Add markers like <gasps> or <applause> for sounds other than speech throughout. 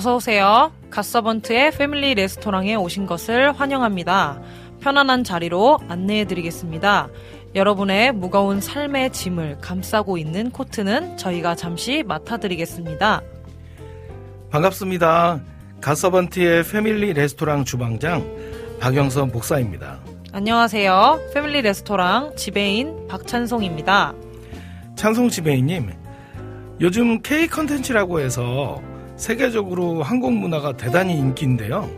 어서 오세요. 갓서번트의 패밀리 레스토랑에 오신 것을 환영합니다. 편안한 자리로 안내해 드리겠습니다. 여러분의 무거운 삶의 짐을 감싸고 있는 코트는 저희가 잠시 맡아드리겠습니다. 반갑습니다. 갓서번트의 패밀리 레스토랑 주방장 박영선 목사입니다. 안녕하세요. 패밀리 레스토랑 지배인 박찬송입니다. 찬송 지배인님, 요즘 K 컨텐츠라고 해서 세계적으로 한국 문화가 대단히 인기인데요.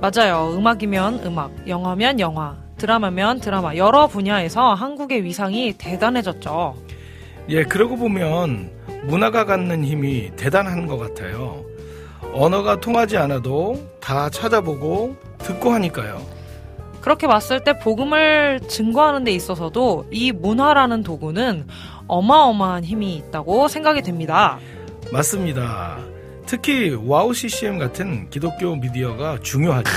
맞아요. 음악이면 음악, 영화면 영화, 드라마면 드라마, 여러 분야에서 한국의 위상이 대단해졌죠. 예, 그러고 보면 문화가 갖는 힘이 대단한 것 같아요. 언어가 통하지 않아도 다 찾아보고 듣고 하니까요. 그렇게 봤을 때 복음을 증거하는 데 있어서도 이 문화라는 도구는 어마어마한 힘이 있다고 생각이 됩니다. 맞습니다. 특히 와우 CCM 같은 기독교 미디어가 중요하죠.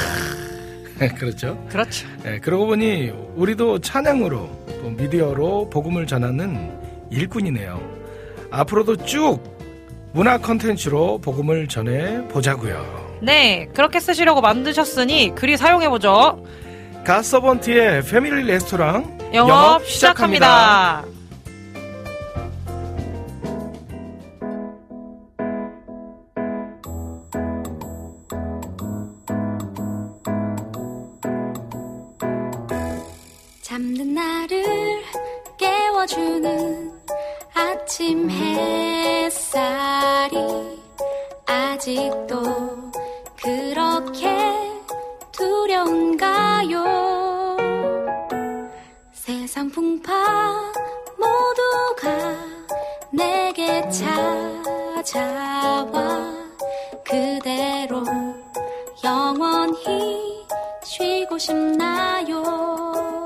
<laughs> 그렇죠. 그렇죠. 예, 그러고 보니 우리도 찬양으로 또 미디어로 복음을 전하는 일꾼이네요. 앞으로도 쭉 문화 컨텐츠로 복음을 전해 보자고요. 네, 그렇게 쓰시려고 만드셨으니 그리 사용해 보죠. 갓서번트의 패밀리 레스토랑 영업 시작합니다. 잠든 깨워주는 아침 햇살이 아직도 그렇게 두려운가요? 세상 풍파 모두가 내게 찾아와 그대로 영원히 쉬고 싶나요?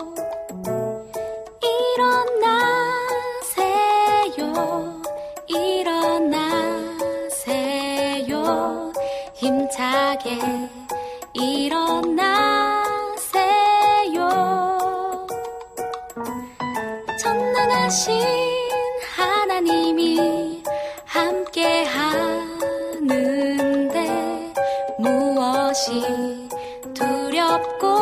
일어나세요, 일어나세요, 힘차게 일어나세요. 전능하신 하나님이 함께 하는데 무엇이 두렵고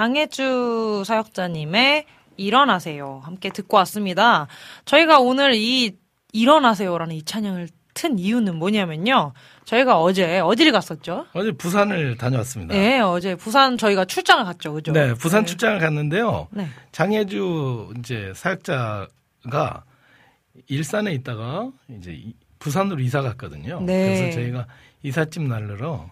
장혜주 사역자님의 일어나세요. 함께 듣고 왔습니다. 저희가 오늘 이 일어나세요라는 이 찬양을 튼 이유는 뭐냐면요. 저희가 어제 어디를 갔었죠? 어제 부산을 다녀왔습니다. 네, 어제 부산 저희가 출장을 갔죠. 그죠? 네, 부산 네. 출장을 갔는데요. 네. 장혜주 이제 사역자가 일산에 있다가 이제 부산으로 이사 갔거든요. 네. 그래서 저희가 이삿짐 날르러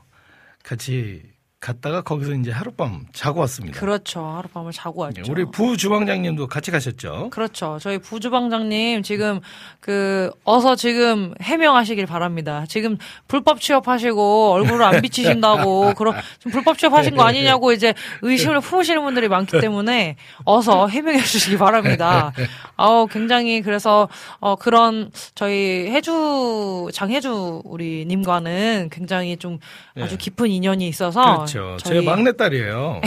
같이 갔다가 거기서 이제 하룻밤 자고 왔습니다. 그렇죠. 하룻밤을 자고 왔죠. 우리 부주방장님도 같이 가셨죠? 그렇죠. 저희 부주방장님 지금 그 어서 지금 해명하시길 바랍니다. 지금 불법 취업하시고 얼굴을 안 비치신다고 <laughs> 그럼 지금 불법 취업하신 거 아니냐고 이제 의심을 품으시는 분들이 많기 때문에 어서 해명해 주시기 바랍니다. 아우 굉장히 그래서 어 그런 저희 해주 장해주 우리 님과는 굉장히 좀 아주 네. 깊은 인연이 있어서 그렇죠. 저희... 제 막내딸이에요.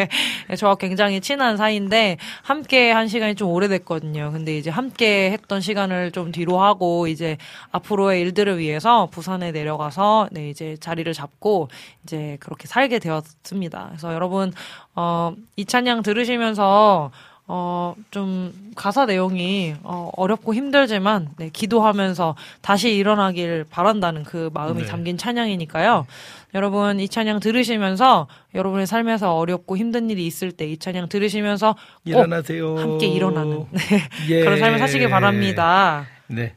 <laughs> 저와 굉장히 친한 사이인데 함께 한 시간이 좀 오래됐거든요. 근데 이제 함께 했던 시간을 좀 뒤로 하고 이제 앞으로의 일들을 위해서 부산에 내려가서 네 이제 자리를 잡고 이제 그렇게 살게 되었습니다. 그래서 여러분 어 이찬양 들으시면서 어, 좀 가사 내용이 어, 어렵고 힘들지만 네, 기도하면서 다시 일어나길 바란다는 그 마음이 네. 담긴 찬양이니까요. 여러분 이 찬양 들으시면서 여러분의 삶에서 어렵고 힘든 일이 있을 때 이 찬양 들으시면서 일어나세요. 함께 일어나는 네. 예. 그런 삶을 사시길 바랍니다. 네.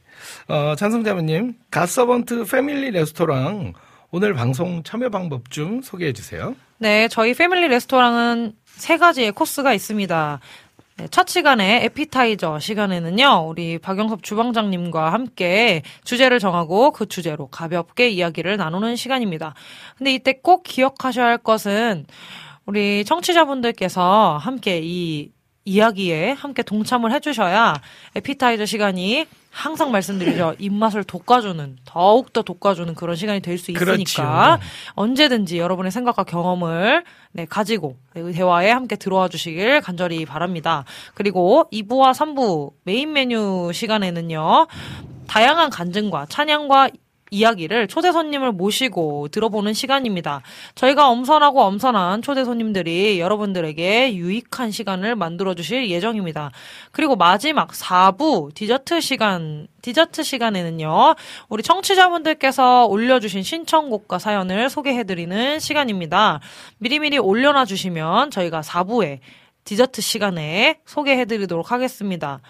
어, 찬성자매님, 갓서번트 패밀리 레스토랑 오늘 방송 참여 방법 좀 소개해 주세요. 네, 저희 패밀리 레스토랑은 세 가지의 코스가 있습니다. 네, 첫 시간에 에피타이저 시간에는요, 우리 박영섭 주방장님과 함께 주제를 정하고 그 주제로 가볍게 이야기를 나누는 시간입니다. 근데 이때 꼭 기억하셔야 할 것은 우리 청취자분들께서 함께 이 이야기에 함께 동참을 해주셔야 에피타이저 시간이 항상 말씀드리죠. 입맛을 돋궈주는, 더욱더 돋궈주는 그런 시간이 될 수 있으니까 그렇죠. 언제든지 여러분의 생각과 경험을 네, 가지고 네, 대화에 함께 들어와 주시길 간절히 바랍니다. 그리고 2부와 3부 메인 메뉴 시간에는요. 다양한 간증과 찬양과 이야기를 초대 손님을 모시고 들어보는 시간입니다. 저희가 엄선하고 엄선한 초대 손님들이 여러분들에게 유익한 시간을 만들어 주실 예정입니다. 그리고 마지막 4부 디저트 시간 디저트 시간에는요. 우리 청취자분들께서 올려주신 신청곡과 사연을 소개해드리는 시간입니다. 미리미리 올려놔 주시면 저희가 4부에 디저트 시간에 소개해드리도록 하겠습니다.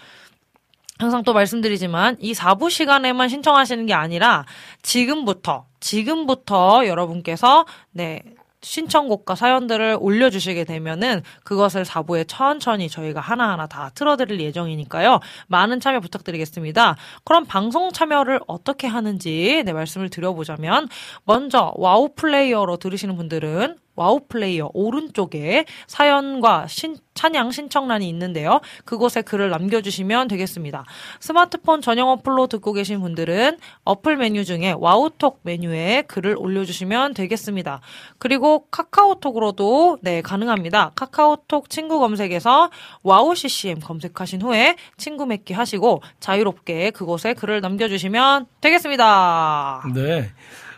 항상 또 말씀드리지만 이 4부 시간에만 신청하시는 게 아니라 지금부터 지금부터 여러분께서 네 신청곡과 사연들을 올려주시게 되면은 그것을 4부에 천천히 저희가 하나하나 다 틀어드릴 예정이니까요. 많은 참여 부탁드리겠습니다. 그럼 방송 참여를 어떻게 하는지 네, 말씀을 드려보자면 먼저 와우 플레이어로 들으시는 분들은 와우 플레이어 오른쪽에 사연과 신, 찬양 신청란이 있는데요. 그곳에 글을 남겨주시면 되겠습니다. 스마트폰 전용 어플로 듣고 계신 분들은 어플 메뉴 중에 와우톡 메뉴에 글을 올려주시면 되겠습니다. 그리고 카카오톡으로도 네 가능합니다. 카카오톡 친구 검색에서 와우 CCM 검색하신 후에 친구 맺기 하시고 자유롭게 그곳에 글을 남겨주시면 되겠습니다. 네.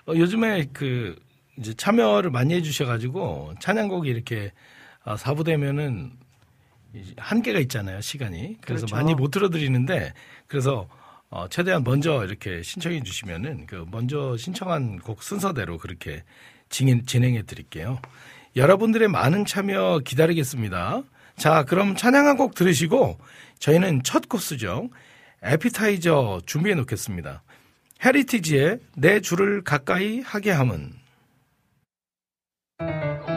어, 요즘에 그 이제 참여를 많이 해주셔가지고 찬양곡이 이렇게 아, 사부되면은 한계가 있잖아요, 시간이. 그래서 그렇죠. 많이 못 들어드리는데, 그래서 어, 최대한 먼저 이렇게 신청해 주시면은 그 먼저 신청한 곡 순서대로 그렇게 진행, 진행해 드릴게요. 여러분들의 많은 참여 기다리겠습니다. 자, 그럼 찬양 한 곡 들으시고 저희는 첫 코스죠. 에피타이저 준비해 놓겠습니다. 헤리티지의 내 줄을 가까이 하게 함은 Oh.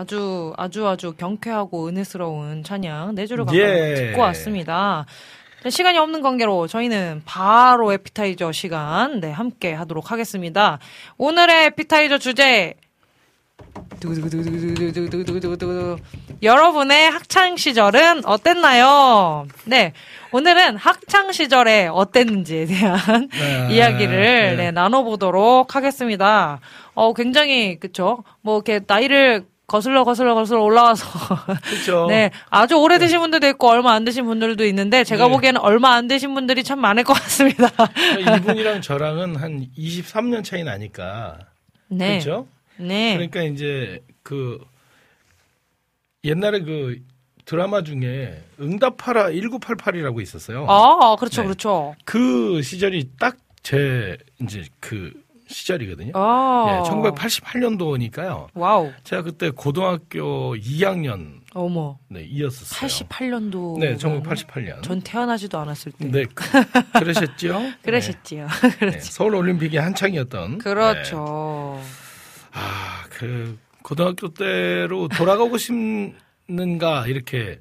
아주 아주 아주 경쾌하고 은혜스러운 찬양 네 줄을 예. 듣고 왔습니다. 자, 시간이 없는 관계로 저희는 바로 에피타이저 시간 네 함께 하도록 하겠습니다. 오늘의 에피타이저 주제 두구두구두구두구두구두구두구두구. 여러분의 학창 시절은 어땠나요? 네. 오늘은 학창 시절에 어땠는지에 대한 네. <laughs> 이야기를 네. 네, 나눠보도록 하겠습니다. 어, 굉장히, 그쵸. 뭐, 이렇게 나이를 거슬러 거슬러 거슬러 올라와서. 그렇죠. <laughs> 네. 아주 오래되신 분들도 있고, 얼마 안 되신 분들도 있는데, 제가 네. 보기에는 얼마 안 되신 분들이 참 많을 것 같습니다. <laughs> 이분이랑 저랑은 한 23년 차이 나니까. 네. 그렇죠? 네. 그러니까 이제 그 옛날에 그 드라마 중에 응답하라 1988이라고 있었어요. 아, 그렇죠, 네. 그렇죠. 그 시절이 딱 제 이제 그 시절이거든요. 아. 예, 1988년도니까요. 와우. 제가 그때 고등학교 2학년 어머. 네, 이었었어요. 88년도. 네, 1988년. 전 태어나지도 않았을 때. 네, 그, 그러셨죠? <laughs> 그러셨지요. 네, <laughs> 네, 서울 올림픽이 한창이었던. 네. 그렇죠. 아, 그 고등학교 때로 돌아가고 싶는가 이렇게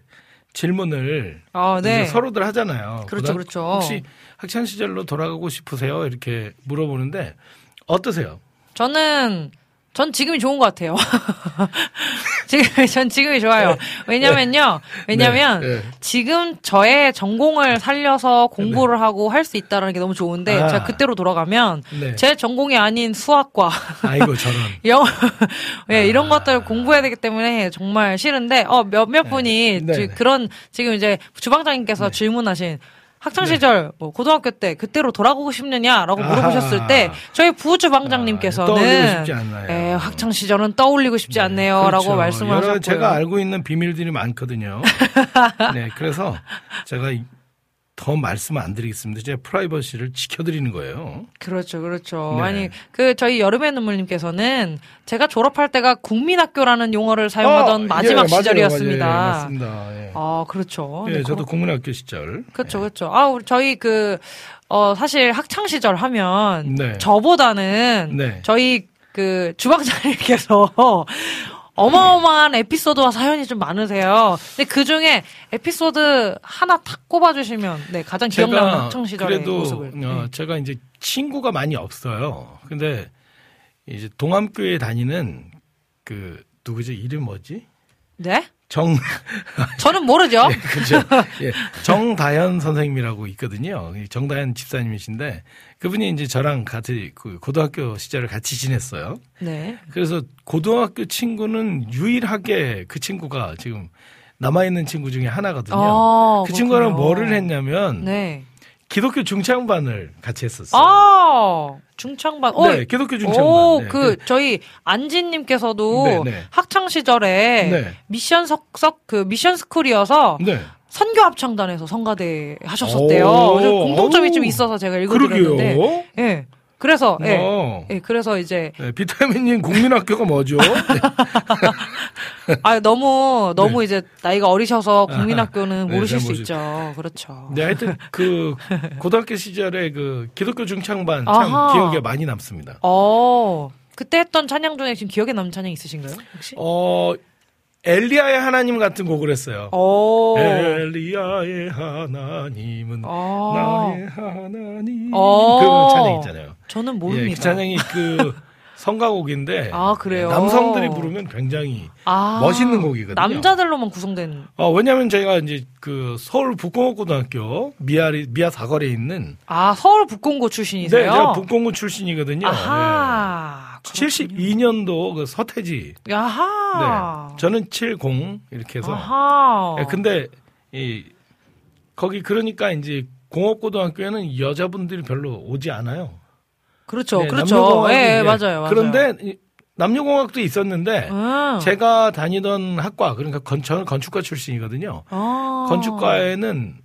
질문을 아, 네. 서로들 하잖아요. 그렇죠, 고등학- 그렇죠. 혹시 학창 시절로 돌아가고 싶으세요? 이렇게 물어보는데 어떠세요? 저는 전 지금이 좋은 것 같아요. <laughs> 지금 전 지금이 좋아요. 왜냐면요. 왜냐면 네, 네. 지금 저의 전공을 살려서 공부를 하고 할 수 있다는 게 너무 좋은데 아. 제가 그때로 돌아가면 네. 제 전공이 아닌 수학과 아이고 저런. <laughs> 영어 아. 예, 이런 것들을 공부해야 되기 때문에 정말 싫은데 어 몇몇 분이 네. 지- 그런 지금 이제 주방장님께서 질문하신 학창 시절 뭐 고등학교 때 그때로 돌아가고 싶느냐라고. 물어보셨을 때 저희 아, 부주방장님께서는 떠올리고 싶지 않나요? 예, 학창 시절은 떠올리고 싶지 않네요라고 그렇죠. 말씀을 하셨고요. 제가 알고 있는 비밀들이 많거든요. <laughs> 네, 그래서 제가 이- 더 말씀 안 드리겠습니다. 제 프라이버시를 지켜드리는 거예요. 그렇죠, 그렇죠. 네. 아니 그 저희 여름의 눈물님께서는 제가 졸업할 때가 국민학교라는 용어를 사용하던 아, 마지막 예, 시절이었습니다. 맞아요. 예, 맞습니다. 예. 아 그렇죠. 예, 네, 저도 그렇- 국민학교 시절. 그렇죠, 그렇죠. 아, 우리 저희 그, 어, 사실 학창 시절 하면 네. 저보다는 네. 저희 그 주방장님께서 어마어마한 에피소드와 사연이 좀 많으세요. 근데 그 중에 에피소드 하나 탁 꼽아주시면 네 가장 기억나는 학창 시절의 그래도 모습을. 어, 네. 제가 이제 친구가 많이 없어요. 근데 이제 동암교에 다니는 그 누구지 이름 뭐지? 네? 정 저는 모르죠. <laughs> 예, 그죠. 예, 정다현 선생님이라고 있거든요. 이 정다현 집사님이신데 그분이 이제 저랑 같이 그 고등학교 시절을 같이 지냈어요. 네. 그래서 고등학교 친구는 유일하게 그 친구가 지금 남아 있는 친구 중에 하나거든요. 아, 그 친구랑. 뭐를 했냐면 네. 기독교 중창반을 같이 했었어요. 아 중창반. 어, 네, 기독교 중창반. 오, 네. 그 저희 안진님께서도 네, 네. 학창 시절에 네. 미션 석석 그 미션 스쿨이어서 네. 선교 합창단에서 성가대 하셨었대요. 공통점이. 좀 있어서 제가 읽어드렸는데, 그러게요. 예. 그래서 예. 어. 예, 그래서 이제 네, 비타민님 국민학교가 뭐죠? 네. <laughs> 아 너무 너무 이제 나이가 어리셔서 국민학교는 네, 모르실 잘수 있죠. 그렇죠. 네, 하여튼 <laughs> 그 고등학교 시절에 그 기독교 중창반 참. 기억에 많이 남습니다. 어 그때 했던 찬양 중에 지금 기억에 남는 찬양 있으신가요? 혹시? 어 엘리야의 하나님 같은 곡을 했어요. 오. 엘리야의 하나님은 어. 나의 하나님. 어. 그 찬양 있잖아요. 저는 예, 모릅니다. 그 찬양이 그 <laughs> 성가곡인데 아, 그래요? 남성들이 부르면 굉장히 아, 멋있는 곡이거든요. 남자들로만 구성된. 어, 왜냐면 제가 이제 그 서울 북공업고등학교 미아리 미아 사거리에 있는 아 서울 북공고 네, 출신이세요? 제가 북공고 출신이거든요. 아하. 네. 72년도 그 서태지. 야하. 네. 저는 70 이렇게 해서. 아하. 예, 근데 이 거기 그러니까 이제 공업고등학교에는 여자분들이 별로 오지 않아요. 그렇죠, 네, 그렇죠. 예, 예. 맞아요, 맞아요. 그런데 이 남녀공학도 있었는데 음. 제가 다니던 학과 그러니까 건, 저는 건축과 출신이거든요. 아. 건축과에는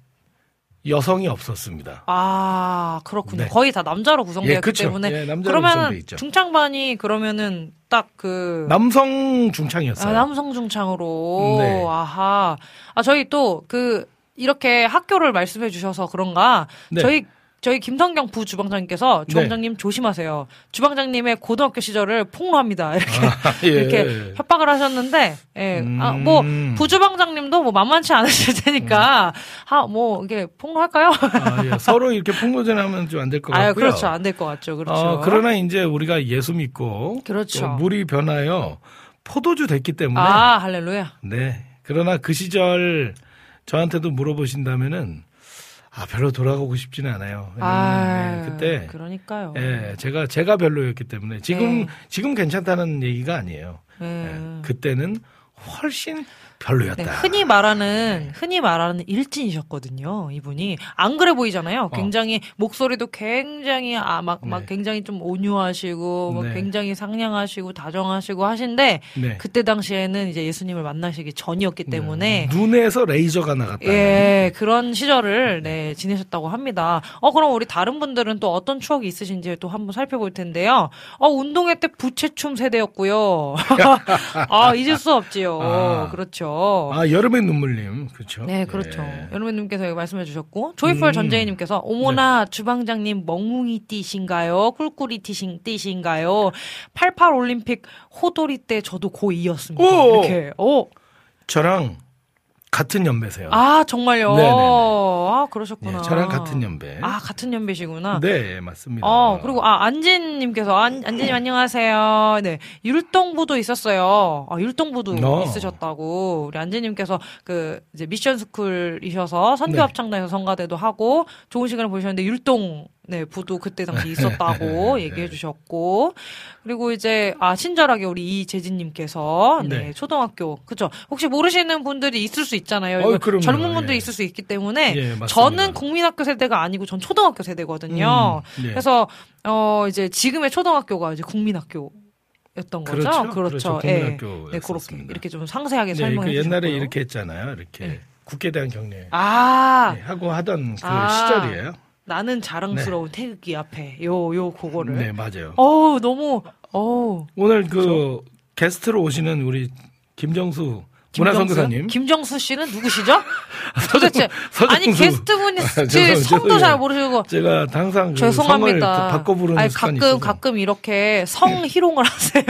여성이 없었습니다. 아, 그렇군요. 네. 거의 다 남자로 구성되었기 예, 그쵸. 때문에. 예, 남자로 그러면. 중창반이 그러면은 딱 그. 남성 중창이었어요. 아, 남성 중창으로. 네. 아하. 아, 저희 또 그, 이렇게 학교를 말씀해 주셔서 그런가. 네. 저희 저희 김성경 부 주방장님께서 주방장님 조심하세요. 주방장님의 고등학교 시절을 폭로합니다. <laughs> 이렇게 아, 예. 이렇게 협박을 하셨는데, 예, 아, 뭐 음. 부주방장님도 뭐 만만치 않으실 <laughs> 테니까, 아, 뭐 이게 폭로할까요? 아, 예. <laughs> 서로 이렇게 폭로전하면 좀 안 될 것 같고요. 아유, 그렇죠, 안 될 것 같죠, 그렇죠. 어, 그러나 이제 우리가 예수 믿고 그렇죠. 또 물이 변하여 포도주 됐기 때문에 아, 할렐루야. 네. 그러나 그 시절 저한테도 물어보신다면은 아 별로 돌아가고 싶지는 않아요. 아, 네, 그때 그러니까요. 예, 제가 제가 별로였기 때문에 지금 네. 지금 괜찮다는 얘기가 아니에요. 예. 예, 그때는 훨씬 별로였다. 네, 흔히 말하는 흔히 말하는 일진이셨거든요. 이분이 안 그래 보이잖아요. 굉장히 목소리도 굉장히 아막막 어. 네. 굉장히 좀 온유하시고 뭐 네. 굉장히 상냥하시고 다정하시고 하신데 네. 그때 당시에는 이제 예수님을 만나시기 전이었기 때문에 눈에서 레이저가 나갔다. 예, 그런 시절을 네, 지내셨다고 합니다. 어, 그럼 우리 다른 분들은 또 어떤 추억이 있으신지 또 한번 살펴볼 텐데요. 어, 운동회 때 부채춤 세대였고요. <laughs> 아, 잊을 수 없지요. 아. 그렇죠. 아 여름의 눈물님 그렇죠. 네, 그렇죠. 예. 여러분님께서 여기 말씀해 주셨고, 조이풀 음. 전재희 님께서, 어머나, 주방장님, 멍뭉이 띠신가요? 꿀꿀이 띠신, 띠신가요? 88 올림픽 호돌이 때 저도 고2였습니다. 오! 이렇게, 어, 저랑 같은 연배세요. 아, 정말요? 네네네. 아, 그러셨구나. 예, 저랑 같은 연배. 아, 같은 연배시구나. 네, 맞습니다. 어, 그리고, 아, 안진님께서, 안, 안진님 안녕하세요. 네. 율동부도 있었어요. 아, 율동부도 어. 있으셨다고. 우리 안진님께서 그, 이제 미션 스쿨이셔서 선교 네. 합창단에서 성가대도 하고, 좋은 시간을 보셨는데, 율동, 네, 부도 그때 당시 <laughs> 있었다고 얘기해 주셨고, 그리고 이제, 아, 친절하게 우리 이재진님께서, 네, 네. 초등학교, 그쵸. 혹시 모르시는 분들이 있을 수 있잖아요. 이거 그럼요. 젊은 분들이 예. 있을 수 있기 때문에, 예, 맞습니다. 저는 국민학교 세대가 아니고 전 초등학교 세대거든요. 음, 네. 그래서 어 이제 지금의 초등학교가 이제 국민학교 였던 거죠. 그렇죠. 그렇죠. 예. 국민학교였었습니다. 네, 그렇게 이렇게 좀 상세하게 네, 설명해 그 옛날에 주셨고요. 이렇게 했잖아요. 이렇게 네. 국회에 대한 경례 아, 네, 하고 하던 그 아. 시절이에요. 나는 자랑스러운 태극기 앞에 요 요 그거를. 네, 맞아요. 어우, 너무 어우. 오늘 그 게스트로 오시는 우리 김정수 문화선교사님. 김정수 씨는 누구시죠? <laughs> 도대체 서정수. 아니 게스트분이 <laughs> 아, 성도. 잘 모르시고 제가 항상 그 죄송합니다. 바꿔 부르는 아니, 가끔 있어서. 가끔 이렇게 <laughs> 성 희롱을 하세요.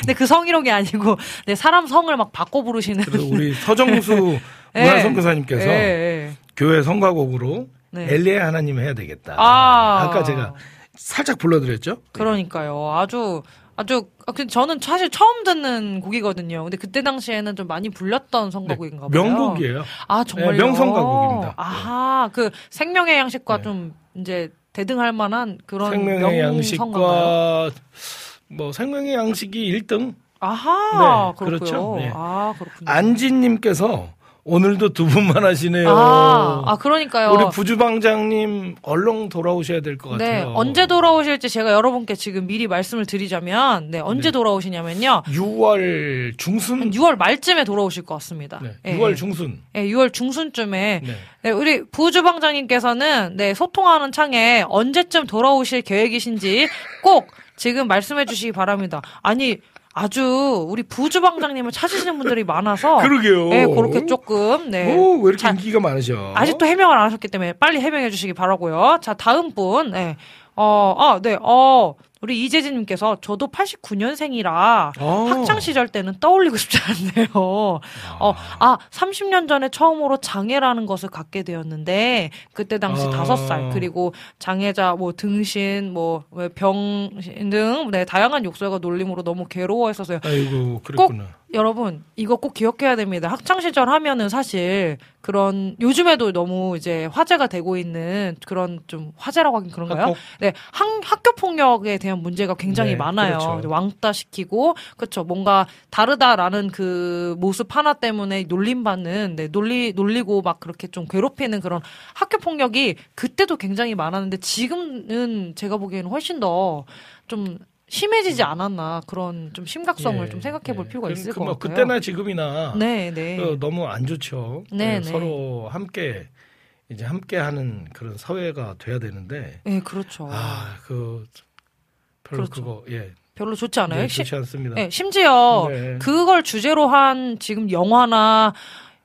근데 그 성희롱이 아니고 네 사람 성을 막 바꿔 부르시는. 우리 서정수 예. 문화선교사님께서 예, 예. 교회 성가곡으로 네. 엘리의 하나님 해야 되겠다. 아. 아까 제가 살짝 불러드렸죠. 그러니까요. 아주 아주 아, 근데 저는 사실 처음 듣는 곡이거든요. 근데 그때 당시에는 좀 많이 불렸던 성가곡인가 봐요. 네, 명곡이에요. 아 정말요? 네, 명성가곡입니다. 아하 그 생명의 양식과 네. 좀 이제 대등할 만한 그런 생명의? 양식과 뭐 생명의 양식이 1등 아하 네, 그렇고요. 그렇죠. 네. 아 그렇군요. 안진님께서 오늘도 두 분만 하시네요. 아, 아 그러니까요. 우리 부주방장님 얼렁 돌아오셔야 될것 네, 같아요. 언제 돌아오실지 제가 여러분께 지금 미리 말씀을 드리자면, 네, 언제 네. 돌아오시냐면요. 6월 중순? 한 6월 말쯤에 돌아오실 것 같습니다. 네, 예, 6월 예. 중순. 예, 6월 중순쯤에 네. 네, 우리 부주방장님께서는 네, 소통하는 창에 언제쯤 돌아오실 계획이신지 꼭 지금 말씀해 주시기 바랍니다. 아니, 아주 우리 부주방장님을 찾으시는 분들이 많아서 <laughs> 그러게요. 네, 그렇게 조금 네. 오, 왜 이렇게 자, 인기가 많으셔? 아직도 해명을 안 하셨기 때문에 빨리 해명해 주시기 바라고요. 자, 다음 분. 네. 어, 아, 네. 어, 우리 이재진 님께서 저도 89년생이라 어. 학창 시절 때는 떠올리고 싶지 않네요. 어, 아, 30년 전에 처음으로 장애라는 것을 갖게 되었는데 그때 당시 아. 다섯 살 그리고 장애자 뭐 등신 뭐 병 등 네, 다양한 욕설과 놀림으로 너무 괴로워했었어요. 아이고, 그랬구나. 여러분 이거 꼭 기억해야 됩니다. 학창 시절 하면은 사실 그런 요즘에도 너무 이제 화제가 되고 있는 그런 좀 화제라고 하긴 그런가요? 학폭? 네, 학, 학교 폭력에 대한 문제가 굉장히 네, 많아요. 그렇죠. 왕따 시키고 그렇죠. 뭔가 다르다라는 그 모습 하나 때문에 놀림받는 네, 놀리 놀리고 막 그렇게 좀 괴롭히는 그런 학교 폭력이 그때도 굉장히 많았는데 지금은 제가 보기에는 훨씬 더좀 심해지지 않았나 그런 좀 심각성을 예, 좀 생각해 볼 예. 필요가 그- 있을 그 것 뭐 같아요. 그때나 지금이나 네, 네. 어, 너무 안 좋죠. 네, 네, 네. 서로 함께 이제 함께하는 그런 사회가 돼야 되는데 네, 그렇죠. 아 그 별로 그렇죠. 그거 예 별로 좋지 않아요. 네, 시- 좋지 않습니다. 네, 심지어 네. 그걸 주제로 한 지금 영화나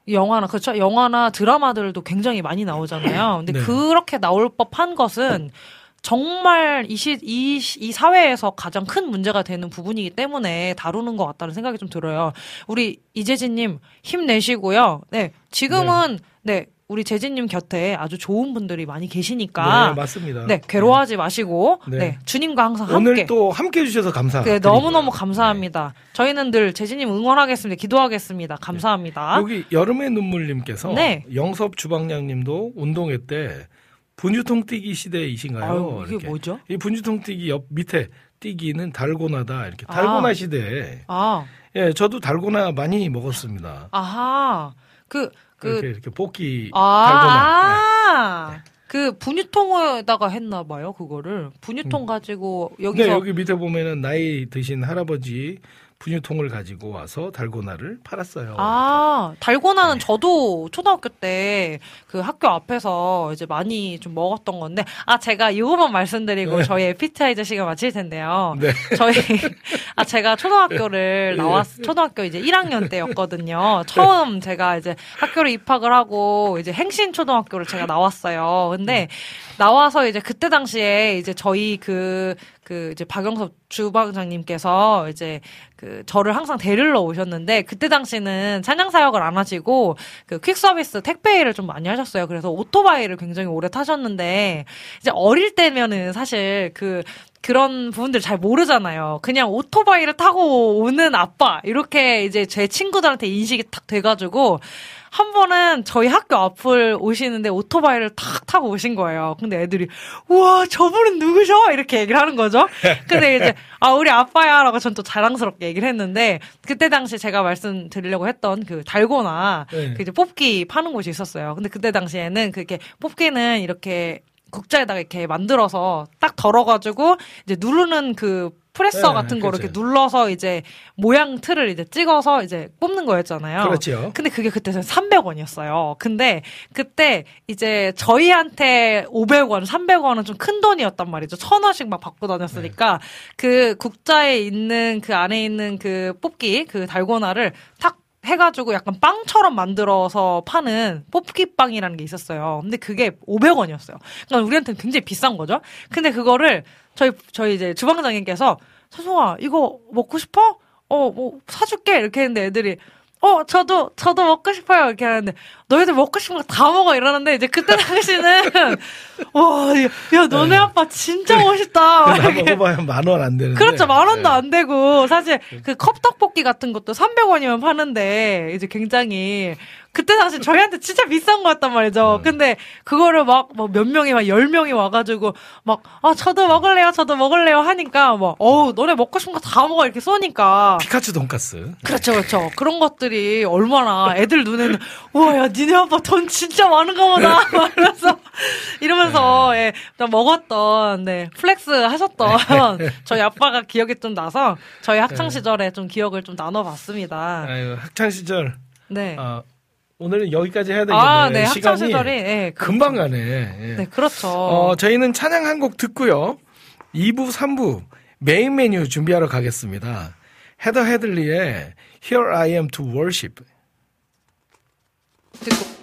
영화나 그렇죠 영화나 드라마들도 굉장히 많이 나오잖아요. 근데 네. 그렇게 나올 법한 것은 정말 이, 시, 이, 시- 이 사회에서 가장 큰 문제가 되는 부분이기 때문에 다루는 것 같다는 생각이 좀 들어요. 우리 이재진님 힘내시고요. 네, 지금은 네, 우리 재진님 곁에 아주 좋은 분들이 많이 계시니까 네, 맞습니다. 네, 괴로워하지 마시고 네. 네, 주님과 항상 오늘 함께 또 함께 해주셔서 네, 감사합니다. 너무너무 감사합니다. 저희는 늘 재진님 응원하겠습니다. 기도하겠습니다. 감사합니다. 여기 여름의 눈물님께서 네. 영섭 주방장님도 운동회 때 분유통 뛰기 시대이신가요? 아유, 이게 이렇게. 뭐죠? 이 분유통 뛰기 옆 밑에 뛰기는 달고나다 이렇게 달고나 아. 시대에 아, 예 저도 달고나 많이 먹었습니다. 아하. 그, 그, 이렇게 이렇게 볶기 달고나. 아, 그 분유통에다가 했나 봐요, 그거를. 분유통 가지고 네. 여기서 네 여기 밑에 보면은 나이 드신 할아버지 분유통을 가지고 와서 달고나를 팔았어요. 아, 달고나는 네. 저도 초등학교 때 그 학교 앞에서 이제 많이 좀 먹었던 건데, 아, 제가 이거만 말씀드리고 네. 저희 에피타이저 시간 마칠 텐데요. 네. 저희, <laughs> 아, 제가 초등학교를 나왔, 초등학교 이제 1학년 때였거든요. 처음 제가 이제 학교를 입학을 하고 이제 행신초등학교를 제가 나왔어요. 근데 나와서 이제 그때 당시에 이제 저희 그, 그 이제 박영섭 주방장님께서 이제 그 저를 항상 데리러 오셨는데 그때 당시는 찬양 사역을 안 하시고 그 퀵 서비스 택배 일을 좀 많이 하셨어요. 그래서 오토바이를 굉장히 오래 타셨는데 이제 어릴 때면은 사실 그 그런 부분들 잘 모르잖아요. 그냥 오토바이를 타고 오는 아빠 이렇게 이제 제 친구들한테 인식이 탁 돼가지고 한 번은 저희 학교 앞을 오시는데 오토바이를 탁 타고 오신 거예요. 근데 애들이 우와 저분은 누구셔? 이렇게 얘기를 하는 거죠. 근데 이제 아 우리 아빠야라고 전 또 자랑스럽게 얘기를 했는데 그때 당시 제가 말씀드리려고 했던 그 달고나 네. 그 이제 뽑기 파는 곳이 있었어요. 근데 그때 당시에는 그게 뽑기는 이렇게 국자에다가 이렇게 만들어서 딱 덜어가지고 이제 누르는 그 프레서 네, 같은 거 그렇죠. 이렇게 눌러서 이제 모양 틀을 이제 찍어서 이제 뽑는 거였잖아요. 그렇죠. 근데 그게 그때 300원이었어요. 근데 그때 이제 저희한테 500원, 300원은 좀 큰 돈이었단 말이죠. 천 원씩 막 받고 다녔으니까 네. 그 국자에 있는 그 안에 있는 그 뽑기 그 달고나를 탁 해가지고 약간 빵처럼 만들어서 파는 뽑기 빵이라는 게 있었어요. 근데 그게 500원이었어요. 그러니까 우리한테는 굉장히 비싼 거죠. 근데 그거를 저희 저희 이제 주방장님께서 서송아 이거 먹고 싶어? 어 뭐 사줄게 이렇게 했는데 애들이 어 저도 저도 먹고 싶어요 이렇게 하는데 너희들 먹고 싶은 거 다 먹어 이러는데 이제 그때 당시는 <laughs> 와 야 너네 아빠 진짜 멋있다. 먹어봐야 만 원 안 되는데. 그렇죠. 만 원도 네. 안 되고, 사실 그 컵떡볶이 같은 것도 300원이면 파는데, 이제 굉장히, 그때 당시 저희한테 진짜 비싼 거였단 말이죠. 네. 근데 그거를 막, 뭐몇 명이, 막 열 명이 와가지고, 막, 아, 저도 먹을래요, 저도 먹을래요 하니까, 막, 어우, 너네 먹고 싶은 거 다 먹어, 이렇게 쏘니까. 피카츄 돈가스. 그렇죠, 그렇죠. 그런 것들이 얼마나 애들 눈에는, 우와, 야, 니네 아빠 돈 진짜 많은가 보다. 막 <laughs> 이러면서, 이러면서, 예, 나 먹었던, 네, flex 하셨던 <laughs> 저희 아빠가 기억이 좀 나서 저희 학창시절에 좀 기억을 좀 나눠봤습니다. 아유, 학창 시절. 네. 아, 오늘은 여기까지 해야 되겠네요. 아, 네, 시간이 학창시절이, 예, 그- 금방 가네. 예. 네, 그렇죠. 어, 저희는 찬양 한 곡 듣고요. 2부, 3부 메인 메뉴 준비하러 가겠습니다. 헤더 헤들리의 Here I Am to Worship. 듣고.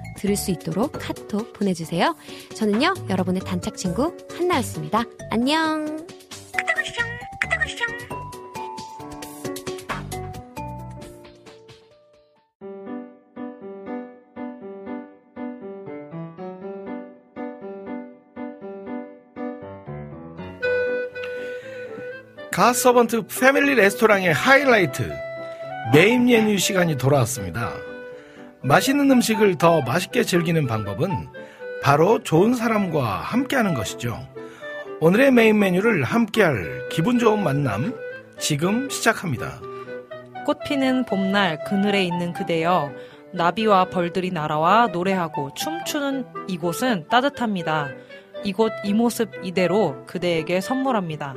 들을 수 있도록 카톡 보내주세요. 저는요 여러분의 단짝 친구 한나였습니다. 안녕. 갓서번트 패밀리 레스토랑의 하이라이트 메인 메뉴 시간이 돌아왔습니다. 맛있는 음식을 더 맛있게 즐기는 방법은 바로 좋은 사람과 함께하는 것이죠. 오늘의 메인 메뉴를 함께할 기분 좋은 만남 지금 시작합니다. 꽃피는 봄날 그늘에 있는 그대여 나비와 벌들이 날아와 노래하고 춤추는 이곳은 따뜻합니다. 이곳 이 모습 이대로 그대에게 선물합니다.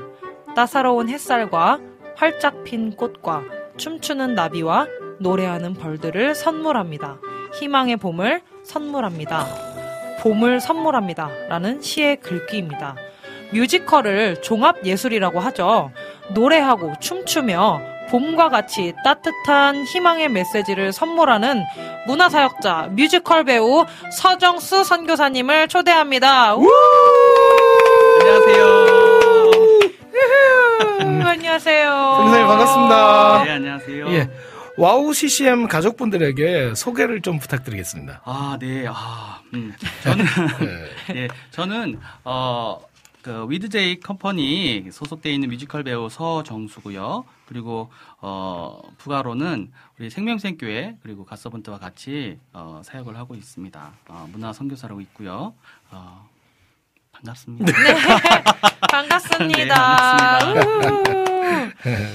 따사로운 햇살과 활짝 핀 꽃과 춤추는 나비와 노래하는 벌들을 선물합니다. 희망의 봄을 선물합니다. 봄을 선물합니다. 라는 시의 글귀입니다. 뮤지컬을 종합 예술이라고 하죠. 노래하고 춤추며 봄과 같이 따뜻한 희망의 메시지를 선물하는 문화사역자 뮤지컬 배우 서정수 선교사님을 초대합니다. 우! 안녕하세요. 안녕하세요. 선생님 반갑습니다. 네, 안녕하세요. 예. 와우 CCM 가족분들에게 소개를 좀 부탁드리겠습니다. 아, 네. 아, 음. 저는 <laughs> 네. 예, 저는 어, 그 위드제이 컴퍼니 소속돼 있는 뮤지컬 배우 서정수고요. 그리고 어, 부가로는 우리 생명생교회 그리고 갓서번트와 같이 어, 사역을 하고 있습니다. 어, 문화 선교사라고 있고요. 어, 반갑습니다. <laughs> 반갑습니다. 네, 반갑습니다.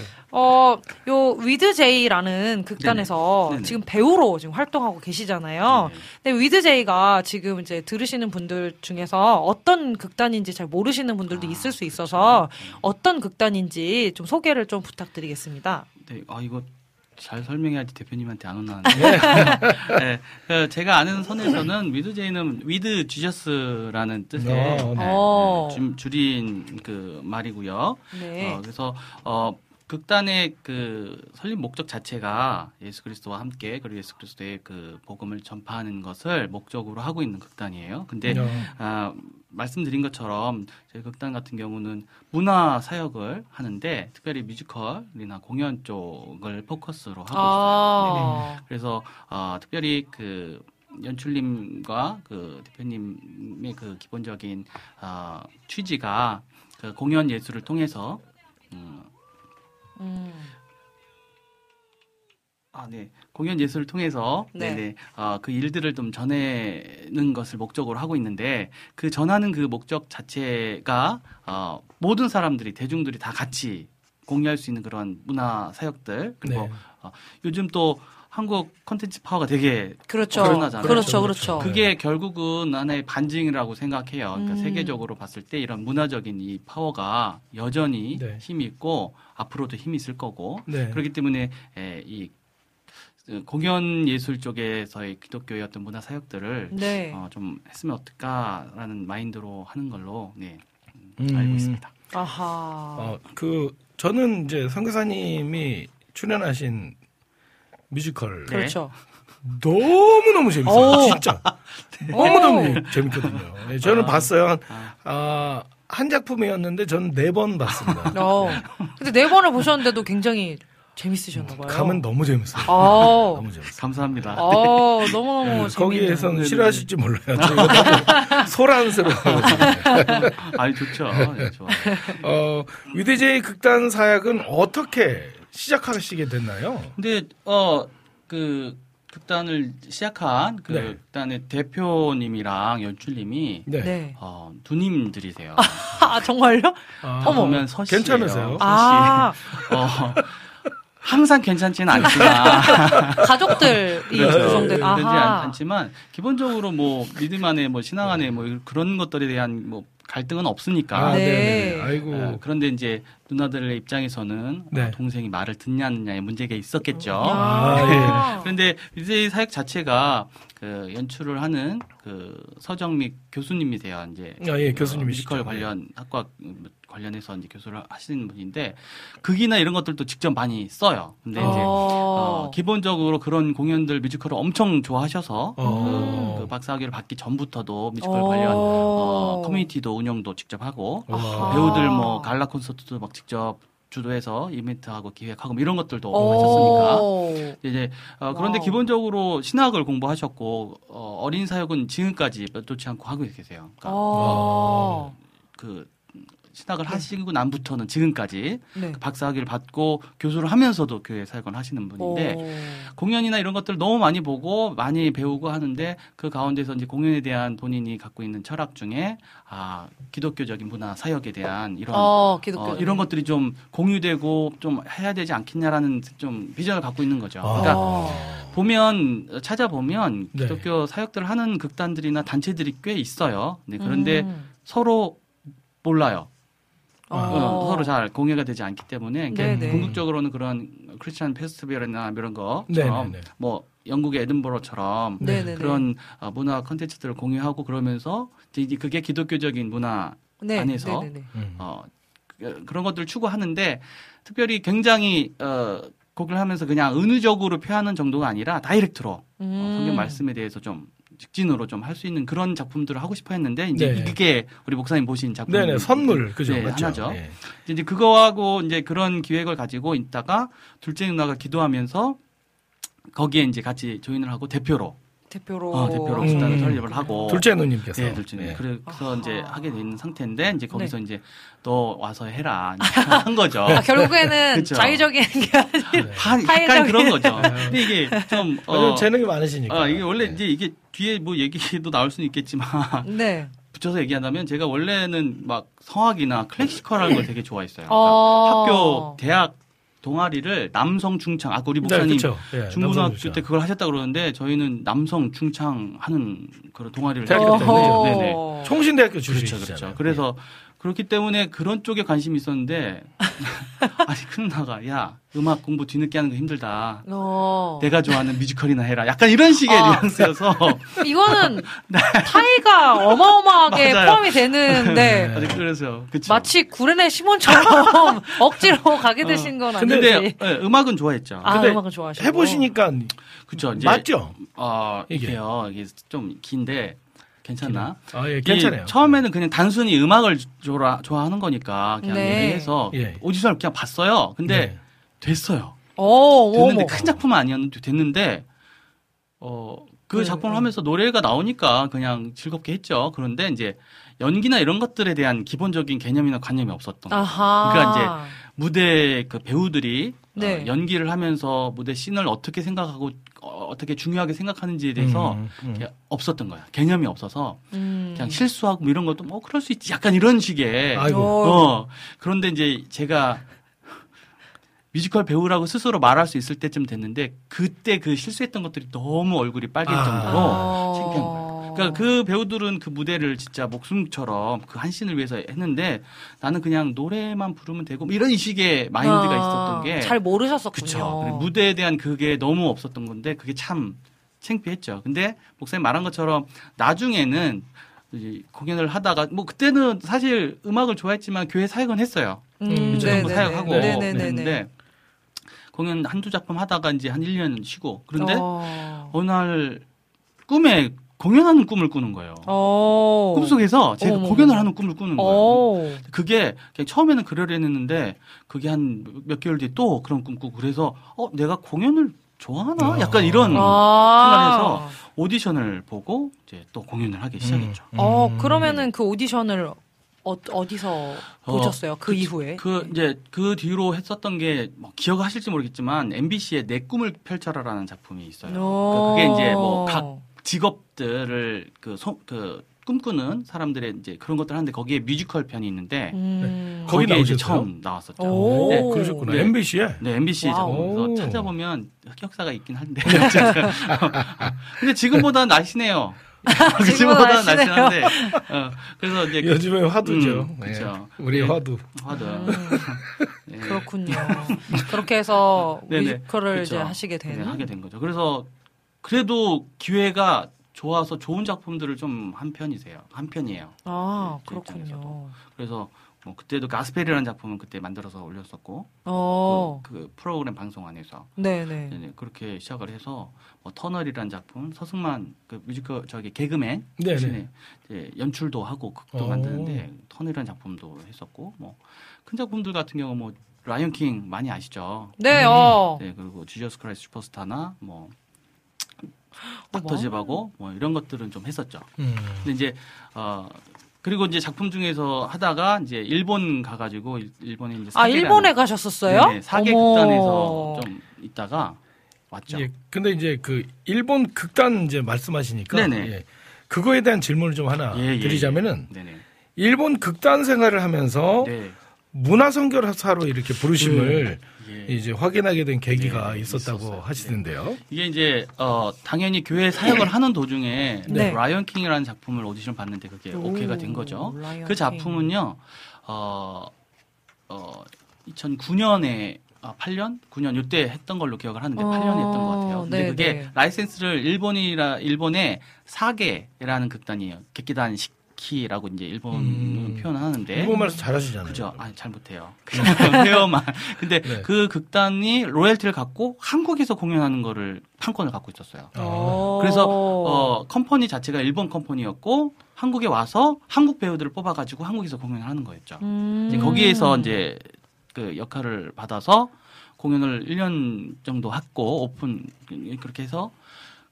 <laughs> 어, 요 With J라는 극단에서 네네. 네네. 지금 배우로 지금 활동하고 계시잖아요. 네. 근데 With J가 지금 이제 들으시는 분들 중에서 어떤 극단인지 잘 모르시는 분들도 아, 있을 수 있어서 그렇죠. 어떤 극단인지 좀 소개를 좀 부탁드리겠습니다. 네, 아 이거 잘 설명해야지 대표님한테 안 혼나는데. <laughs> 네, 그 제가 아는 선에서는 With J는 With Jesus라는 뜻의 어, 네, 어. 네, 줄- 줄인 그 말이고요. 네. 어, 그래서 어 극단의 그 설립 목적 자체가 예수 그리스도와 함께 그리고 예수 그리스도의 그 복음을 전파하는 것을 목적으로 하고 있는 극단이에요. 근데 어, 아, 말씀드린 것처럼 저희 극단 같은 경우는 문화 사역을 하는데 특별히 뮤지컬이나 공연 쪽을 포커스로 하고 있어요. 아. 그래서 어, 특별히 그 연출님과 그 대표님의 그 기본적인 어, 취지가 그 공연 예술을 통해서 음, 음. 아, 네. 공연 예술을 통해서 네. 네네 아, 그 일들을 좀 전하는 것을 목적으로 하고 있는데 그 전하는 그 목적 자체가 어, 모든 사람들이 대중들이 다 같이 공유할 수 있는 그런 문화 사역들 그리고 네. 어, 요즘 또 한국 콘텐츠 파워가 되게 그렇죠. 그러나잖아요. 그렇죠. 그렇죠. 그렇죠. 그게 결국은 하나의 반증이라고 생각해요. 그러니까 음. 세계적으로 봤을 때 이런 문화적인 이 파워가 여전히 네. 힘이 있고 앞으로도 힘이 있을 거고 네. 그렇기 때문에 에, 이 어, 공연 예술 쪽에서의 기독교의 어떤 문화 사역들을 네. 어, 좀 했으면 어떨까라는 마인드로 하는 걸로 네, 음, 음. 알고 있습니다. 아하. 어, 그 저는 이제 선교사님이 출연하신 뮤지컬 네. 그렇죠. 너무 너무 재밌어요. 오. 진짜 <laughs> 너무 너무 재밌거든요. 네, 저는 아. 봤어요. 한, 아. 아, 한 작품이었는데 저는 네 번 봤습니다. 어. 근데 네 번을 보셨는데도 굉장히 재밌으셨나 봐요. 감은 너무 재밌어요. 어. <laughs> 너무 재밌어요. 감사합니다. 어, 너무너무 네. 거기에서는 싫어하실지 몰라요. 소란스러워가지고. <laughs> 아니 좋죠. 네. 어, 위대제의 극단 사역은 어떻게 시작하시게 됐나요? 근데 어그 극단을 시작한 그 네. 극단의 대표님이랑 연출님이 네. 네. 어, 누님들이세요. <laughs> 아, 정말요? 아. 보면 서씨예요. 괜찮으세요? 아, <laughs> 어, 항상 괜찮지는 않지만 <laughs> 가족들이. 구성된, 그렇지 아하. 않지만 기본적으로 뭐 믿음 안에 뭐 신앙 안에 뭐 그런 것들에 대한 뭐 갈등은 없으니까. 아, 네. 네. 네 아이고. 어, 그런데 이제 누나들의 입장에서는 네. 어, 동생이 말을 듣냐 안 듣냐의 문제가 있었겠죠. 아, <laughs> 그런데 이제 사역 자체가 그 연출을 하는 그 서정미 교수님이세요. 이제 아, 예, 교수님이시죠. 뮤지컬 관련 학과 관련해서 이제 교수를 하시는 분인데 극이나 이런 것들도 직접 많이 써요. 근데 이제 어, 어. 기본적으로 그런 공연들 뮤지컬을 엄청 좋아하셔서 어. 그, 그 박사학위를 받기 전부터도 뮤지컬 어. 관련 어, 커뮤니티도 운영도 직접 하고 와. 배우들 뭐 갈라 콘서트도 막 직접 주도해서 이벤트하고 기획하고 뭐 이런 것들도 어. 하셨으니까 이제 어, 그런데 와우. 기본적으로 신학을 공부하셨고 어, 어린이 사역은 지금까지 멈추지 않고 하고 계세요. 그러니까 신학을 하시고 난부터는 지금까지 네. 박사학위를 받고 교수를 하면서도 교회 사역을 하시는 분인데 어. 공연이나 이런 것들 너무 많이 보고 많이 배우고 하는데 그 가운데서 이제 공연에 대한 본인이 갖고 있는 철학 중에 아 기독교적인 문화 사역에 대한 이런 어. 어, 이런 것들이 좀 공유되고 좀 해야 되지 않겠냐라는 좀 비전을 갖고 있는 거죠. 아. 그러니까 어. 보면 찾아보면 네. 기독교 사역들 하는 극단들이나 단체들이 꽤 있어요. 네, 그런데 음. 서로 몰라요. 아. 어, 서로 잘 공유가 되지 않기 때문에 이게 네네. 궁극적으로는 그런 크리스천 페스티벌이나 이런 것처럼 네네네. 뭐 영국의 에든버러처럼 네네네. 그런 어, 문화 컨텐츠들을 공유하고 그러면서 이제 그게 기독교적인 문화 네. 안에서. 음. 어, 그- 그런 것들을 추구하는데 특별히 굉장히 어, 곡을 하면서 그냥 은유적으로 표현하는 정도가 아니라 다이렉트로 어, 음. 성경 말씀에 대해서 좀 직진으로 좀 할 수 있는 그런 작품들을 하고 싶어 했는데 이제 네. 이게 우리 목사님 보신 작품 네네, 선물. 그죠. 네, 맞죠. 하나죠. 예. 이제 그거하고 이제 그런 기획을 가지고 있다가 둘째 누나가 기도하면서 거기에 이제 같이 조인을 하고 대표로 대표로. 어, 대표로 음. 집단을 설립을 하고 둘째 누님께서. 네, 둘째. 네. 그래서 아하. 이제 하게 돼 있는 상태인데 이제 거기서 네. 이제 너 와서 해라 <laughs> 한 거죠. 아, 결국에는. 자의적인 게 아니라. 한 파이적인. 약간 그런 거죠. 근데 이게 좀 왜냐면 어, 재능이 많으시니까. 아, 이게 원래 네. 이제 이게 뒤에 뭐 얘기도 나올 수는 있겠지만 네. <laughs> 붙여서 얘기한다면 제가 원래는 막 성악이나 클래시컬하는 걸 되게 좋아했어요. 그러니까 어. 학교 대학 동아리를 남성 중창 아까 우리 네, 목사님 그쵸. 예, 중고등학교 때 그걸 하셨다 그러는데 저희는 남성 중창 하는 그런 동아리를 대학교 했기 때문에. 네네. 총신대학교 그렇죠, 출신이시잖아요. 그렇죠. 그래서 그렇기 때문에 그런 쪽에 관심이 있었는데 <laughs> 아니 큰 나가 야 음악 공부 뒤늦게 하는 거 힘들다. 어. 내가 좋아하는 뮤지컬이나 해라. 약간 이런 식의 아. 뉘앙스여서 <laughs> 이거는 <laughs> 타이가 어마어마하게 맞아요. 포함이 되는데 네. 아니, 그래서 그쵸. 마치 구레네 시몬처럼 억지로 가게 되신 건 아니지. 근데 예, 음악은 좋아했죠. 아, 근데 음악을 좋아하시고. 해보시니까 그쵸 이제 맞죠? 어, 이게? 이게요. 이게 좀 긴데 괜찮나? 아, 예, 괜찮아요. 처음에는 그냥 단순히 음악을 좋아, 좋아하는 거니까 그냥 네. 얘기해서 예. 오디션을 그냥 봤어요. 근데 네. 됐어요. 오, 됐는데 어머. 큰 작품은 아니었는데 됐는데 어 그 네, 작품을 네. 하면서 노래가 나오니까 그냥 즐겁게 했죠. 그런데 이제 연기나 이런 것들에 대한 기본적인 개념이나 관념이 없었던. 아하. 그러니까 무대 그 배우들이 네. 어, 연기를 하면서 무대 씬을 어떻게 생각하고 어, 떻게 중요하게 생각하는지에 대해서 음, 음. 이렇게 없었던 거야. 개념이 없어서 음. 그냥 실수하고 뭐 이런 것도 뭐 그럴 수 있지. 약간 이런 식의 아이고. 어, 그런데 이제 제가 뮤지컬 배우라고 스스로 말할 수 있을 때쯤 됐는데 그때 그 실수했던 것들이 너무 얼굴이 빨길 아. 정도로 어. 창피한 거예요. 그러니까 그 배우들은 그 무대를 진짜 목숨처럼 그한 씬을 위해서 했는데 나는 그냥 노래만 부르면 되고 뭐 이런 식의 마인드가 아, 있었던 게 잘 모르셨었군요. 그쵸. 무대에 대한 그게 너무 없었던 건데 그게 참 창피했죠. 근데 목사님 말한 것처럼 나중에는 이제 공연을 하다가 뭐 그때는 사실 음악을 좋아했지만 교회 사역은 했어요. 음, 그쵸. 네네네. 전부 사역하고 네네네네. 그랬는데 공연 한두 작품 하다가 이제 한 1년 쉬고 그런데 어. 어느 날 꿈에 공연하는 꿈을 꾸는 거예요. 어. 꿈속에서 제가 어머. 공연을 하는 꿈을 꾸는 거예요. 어. 그게 그냥 처음에는 그러려 했는데 그게 한 몇 개월 뒤에 또 그런 꿈 꾸고 그래서 어 내가 공연을 좋아하나? 아. 약간 이런 아. 오디션을 보고 이제 또 공연을 하기 시작했죠. 어, 음. 그러면은 그 오디션을 어, 어디서 보셨어요? 그, 이후에? 그 이제 그 뒤로 했었던 게 뭐 기억하실지 모르겠지만 MBC의 내 꿈을 펼쳐라라는 작품이 있어요. 오. 그게 이제 뭐 각 직업들을 그, 소- 그 꿈꾸는 사람들의 이제 그런 것들 하는데 거기에 뮤지컬 편이 있는데 음. 거기 거기에 이제? 처음 나왔었죠. 오. 네. 그러셨구나. 네. MBC에. 네, MBC. 작품에서 오. 찾아보면 흑역사가 있긴 한데. <laughs> <laughs> 근데 지금보다 날씬해요. 지금보다 지금보다 날씬해요. 날씬한데. <laughs> 어, 그래서 이제 그- 요즘에 화두죠. 음, 예. 그쵸. 우리 네. 화두. 화드. 음, 네. <laughs> 그렇군요. <laughs> 그렇게 해서. 뮤지컬을. 이제 하시게 네, 된. 하게 된 거죠. 그래서 그래도 기회가 좋아서 좋은 작품들을 좀 한 편이세요. 한 편이에요. 아, 네, 그렇군요. 입장에서도. 그래서 뭐 그때도 가스펠이라는 작품은 그때 만들어서 올렸었고 어, 그, 그 프로그램 방송 안에서 네네. 네네, 그렇게 시작을 해서 뭐 터널이라는 작품 서승만 그 뮤지컬 저기 개그맨 네네. 대신에 이제 연출도 하고 극도 오. 만드는데 터널이라는 작품도 했었고 뭐 큰 작품들 같은 경우 뭐 Lion King 많이 아시죠? 네, 어. 네 그리고 지저스 크라이스 슈퍼스타나 뭐 어머. 닥터집하고 뭐 이런 것들은 좀 했었죠. 음. 근데 이제 어 그리고 이제 작품 중에서 하다가 이제 일본 가가지고 일- 일본에 이제 아, 일본에 가셨었어요? 네네, 사계 어머. 극단에서 좀 있다가 왔죠. 예. 근데 이제 그 일본 극단 이제 말씀하시니까 네네. 예. 그거에 대한 질문을 좀 하나 예, 예, 드리자면은 네네. 일본 극단 생활을 하면서 네. 문화 선교사로 이렇게 부르심을 예. 이제 확인하게 된 계기가 네, 있었다고 있었어요. 하시던데요. 이게 이제 어 당연히 교회 사역을 하는 도중에 네. 라이언 킹이라는 작품을 오디션 봤는데 그게 오, 오케이가 된 거죠. 그 작품은요. 어, 어 2009년에 아, 8년? 9년 요때 했던 걸로 기억을 하는데 어, 8년 했던 것 같아요. 근데 네, 그게 네. 라이센스를 일본이라 일본의 사계라는 극단이에요. 객기단 시키라고 이제 일본 음. 표현을 하는데 일본말에서 잘하시잖아요. 그죠? 아, 잘 못해요. <laughs> 그냥 회어만. 근데 네. 그 극단이 로열티를 갖고 한국에서 공연하는 거를 판권을 갖고 있었어요. 어. 그래서 어 컴퍼니 자체가 일본 컴퍼니였고 한국에 와서 한국 배우들을 뽑아가지고 한국에서 공연을 하는 거였죠. 음. 이제 거기에서 이제 그 역할을 받아서 공연을 1년 정도 했고 오픈 그렇게 해서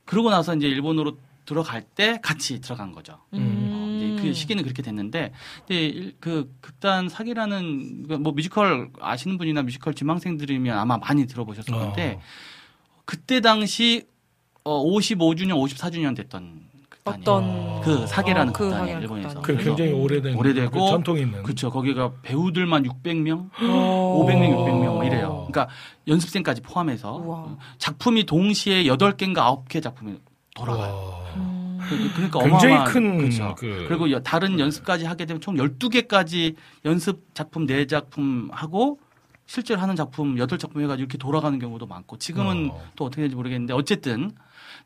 그러고 나서 이제 일본으로 들어갈 때 같이 들어간 거죠. 어, 이제 그 시기는 그렇게 됐는데, 근데 일- 그 극단 사계라는 그뭐 뮤지컬 아시는 분이나 뮤지컬 지망생들이면 아마 많이 들어보셨을 어. 건데 그때 당시 어 55주년, 54주년 됐던. 어떤 그 사계라는 어, 그 극단이 일본에서. 그 굉장히 오래된 오래되고 그 전통 있는 그렇죠. 거기가 배우들만 600명, <gasps> 어. 500명, 600명 뭐 이래요. 그러니까 연습생까지 포함해서 우와. 작품이 동시에 8개인가 9개 작품이 돌아가요. 와. 음. 그- 그러니까 굉장히 어마어마한 큰 그렇죠. 그- 그리고 여- 다른 연습까지 하게 되면 총 12개까지 연습 작품 4작품 하고 실제로 하는 작품 8작품 해가지고 이렇게 돌아가는 경우도 많고 지금은 어. 또 어떻게 되는지 모르겠는데 어쨌든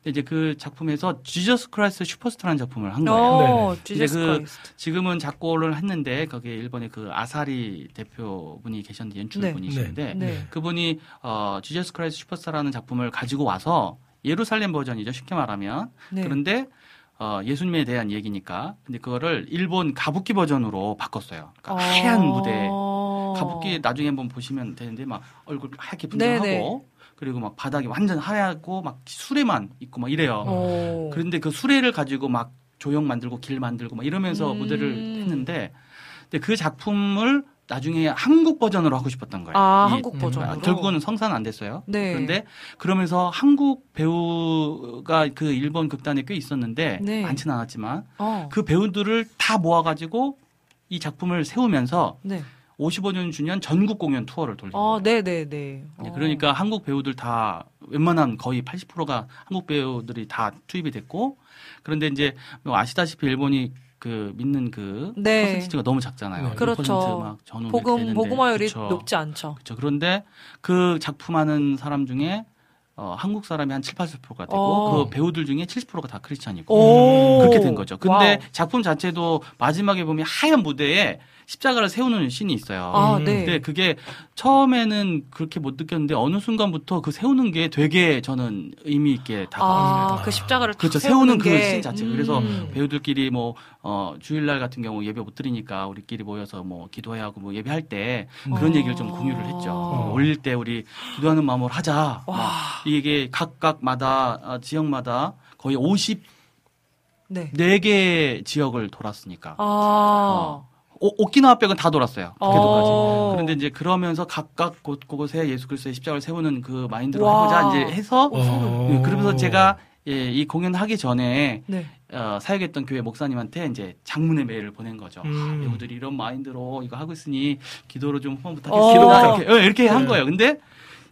이제 그 작품에서 지저스 크라이스 슈퍼스타라는 작품을 한 거예요. 어, 이제 Jesus 그 Christ. 지금은 작곡을 했는데 거기에 일본의 그 아사리 대표분이 계셨는데 연출분이시는데 네. 그분이 어 지저스 크라이스 슈퍼스타라는 작품을 가지고 와서 예루살렘 버전이죠 쉽게 말하면 네. 그런데 어, 예수님에 대한 얘기니까 근데 그거를 일본 가부키 버전으로 바꿨어요. 그러니까 하얀 무대 어. 가부키 나중에 한번 보시면 되는데 막 얼굴 하얗게 네네. 분장하고 그리고 막 바닥이 완전 하얗고 막 수레만 있고 막 이래요. 어. 그런데 그 수레를 가지고 막 조형 만들고 길 만들고 막 이러면서 음. 무대를 했는데 근데 그 작품을 나중에 한국 버전으로 하고 싶었던 거예요. 아, 이- 한국 버전으로. 아, 결국은 성사는 안 됐어요. 네. 그런데 그러면서 한국 배우가 그 일본 극단에 꽤 있었는데 네. 많지는 않았지만 어. 그 배우들을 다 모아 가지고 이 작품을 세우면서 네. 55년 주년 전국 공연 투어를 돌린 어, 거예요. 네, 네, 네. 네, 어. 그러니까 한국 배우들 다 웬만한 거의 80%가 한국 배우들이 다 투입이 됐고 그런데 이제 뭐 아시다시피 일본이 그 믿는 그 네. 퍼센티지가 너무 작잖아요. 네. 그렇죠. 1%막 전후 복음. 복음화율이 그쵸. 높지 않죠. 그렇죠. 그런데 그 작품하는 사람 중에 어, 한국 사람이 한 7, 80%가 되고 어. 그 배우들 중에 70%가 다 크리스찬이고 오. 그렇게 된 거죠. 근데 와우. 작품 자체도 마지막에 보면 하얀 무대에 십자가를 세우는 씬이 있어요. 아, 음. 네. 근데 그게 처음에는 그렇게 못 느꼈는데 어느 순간부터 그 세우는 게 되게 저는 의미 있게 다가왔어요. 아, 그 십자가를 그렇죠. 탁 세우는 그 게. 씬 자체. 그래서 음. 배우들끼리 뭐, 어, 주일날 같은 경우 예배 못 드리니까 우리끼리 모여서 뭐 기도해야 하고 뭐 예배할 때 그런 어. 얘기를 좀 공유를 했죠. 어. 뭐 올릴 때 우리 기도하는 마음으로 하자. 와. 막 이게 각각마다, 아, 지역마다 거의 54개 네. 지역을 돌았으니까. 아. 어. 오, 오키나와 백은 다 돌았어요. 북해도까지. 어. 그런데 이제 그러면서 각각 곳, 곳에 예수 그리스도의 십자가를 세우는 그 마인드로 와. 해보자 이제 해서 어. 예, 그러면서 제가 예, 이 공연 하기 전에 네. 어, 사역했던 교회 목사님한테 이제 장문의 메일을 보낸 거죠. 음. 아, 배우들이 이런 마인드로 이거 하고 있으니 기도로 좀 후원 어. 부탁했습니다. 이렇게, 예, 이렇게 한 네. 거예요. 근데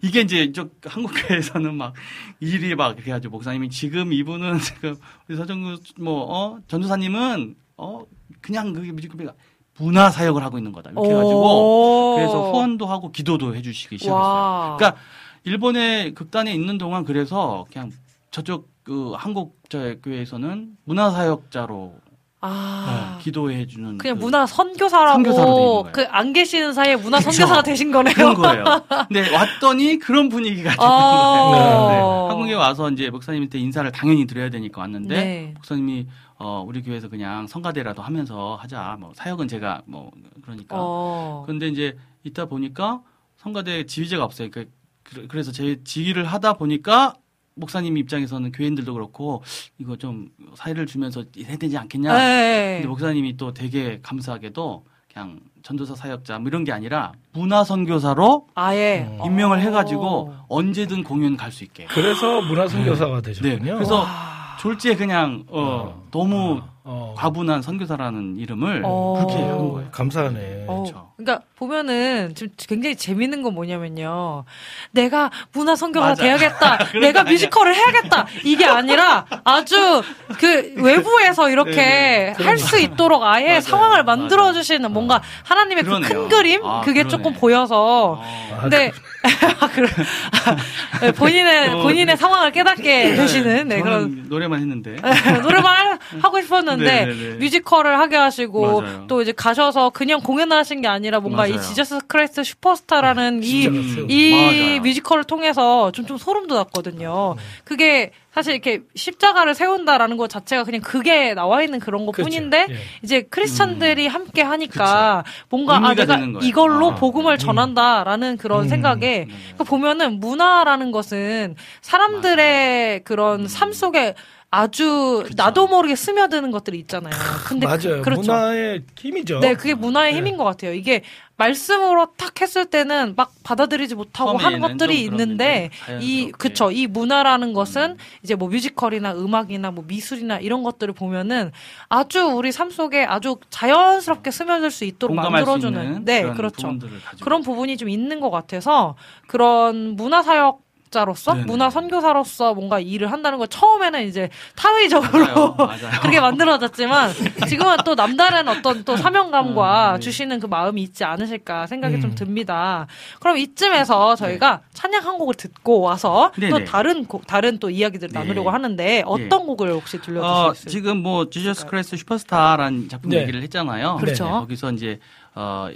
이게 이제 이쪽 한국 교회에서는 막 일이 막 이렇게 하죠. 목사님이 지금 이분은 <laughs> 지금 우리 서정구 뭐 어, 전도사님은 어 그냥 그게 뮤직비디오가 문화 사역을 하고 있는 거다. 이렇게 해가지고 오. 그래서 후원도 하고 기도도 해주시기 시작했어요. 와. 그러니까 일본의 극단에 있는 동안 그래서 그냥 저쪽 그 한국 저 교회에서는 문화 사역자로 아. 네, 기도해 주는 그냥 그 문화 선교사라고. 그 안 계시는 사이에 문화 그쵸. 선교사가 되신 거네요. 그런 거예요. <laughs> 근데 왔더니 그런 분위기가 되는 어. 거예요. 네, 네. 한국에 와서 이제 목사님한테 인사를 당연히 드려야 되니까 왔는데 네. 목사님이 어 우리 교회에서 그냥 성가대라도 하면서 하자. 뭐 사역은 제가 뭐 그러니까. 어. 그런데 이제 있다 보니까 성가대 지휘자가 없어요. 그- 그- 그래서 제 지휘를 하다 보니까 목사님 입장에서는 교인들도 그렇고 이거 좀 사회를 주면서 해야 되지 않겠냐. 네. 근데 목사님이 또 되게 감사하게도 그냥 전도사 사역자 뭐 이런 게 아니라 문화 선교사로 아예 음. 임명을 해가지고 어. 언제든 공연 갈 수 있게. 그래서 문화 선교사가 네. 되셨군요. 그래서 와. 졸지에 그냥 어, 어. 너무 어. 과분한 선교사라는 이름을 어. 그렇게 한 거예요. 감사하네. 어, 그렇죠. 그러니까 보면은 지금 굉장히 재밌는 건 뭐냐면요. 내가 문화 선교사 맞아. 돼야겠다. <laughs> 그런 내가. 뮤지컬을 해야겠다. 이게 아니라 아주 그 외부에서 이렇게 네네. 할수 있도록 아예 맞아요. 상황을 만들어. 주시는 뭔가 하나님의 그 큰. 그림 아, 그게 그러네. 조금 보여서 어. 아, 근데 <laughs> 그래. <laughs> 아, 본인의 어, 본인의 상황을 깨닫게 되시는 네, 그런 노래만 했는데. 노래만 하고 싶었는데 네, 네, 네. 뮤지컬을 하게 하시고 맞아요. 또 이제 가셔서 그냥 공연을 하신 게 아니라 뭔가 이 맞아요. Jesus Christ Superstar라는 이, 진짜 음, 이 맞아요. 뮤지컬을 통해서 좀, 좀 소름 돋았거든요. 그게 사실 이렇게 십자가를 세운다라는 것 자체가 그냥 그게 나와 있는 그런 것 그렇죠. 뿐인데 예. 이제 크리스찬들이 함께 하니까 뭔가 아 음. 내가. 이걸로 아. 복음을 전한다라는 그런 음. 생각에 그러니까 보면은 문화라는 것은 사람들의 그런 삶 속에 아주 그쵸. 나도 모르게 스며드는 것들이 있잖아요. 근데 맞아요. 그, 렇죠 문화의 힘이죠. 네, 그게 문화의 네. 힘인 것 같아요. 이게 말씀으로 탁 했을 때는 막 받아들이지 못하고 하는 것들이 좀 있는데 이. 그쵸 이 문화라는 것은 음. 이제 뭐 뮤지컬이나 음악이나 뭐 미술이나 이런 것들을 보면은 아주 우리 삶 속에 아주 자연스럽게 스며들 수 있도록 수 만들어주는 있는 네 그렇죠 그런 부분이 좀 있는 것 같아서 그런 문화 사역 자로서 네네. 문화 선교사로서 뭔가 일을 한다는 걸 처음에는 이제 타의적으로 맞아요. <laughs> 맞아요. 그렇게 만들어졌지만 지금은 또 남다른 어떤 또 사명감과 음, 네. 주시는 그 마음이 있지 않으실까 생각이 음. 좀 듭니다. 그럼 이쯤에서 저희가 찬양 한 곡을 듣고 와서 또 네네. 다른 곡, 다른 또 이야기들을 네. 나누려고 하는데 어떤 곡을 혹시 들려주실 어, 수 있을까요? 지금 뭐 Jesus Christ Superstar라는 작품 네. 얘기를 했잖아요. 그렇죠. 네, 거기서 이제 어,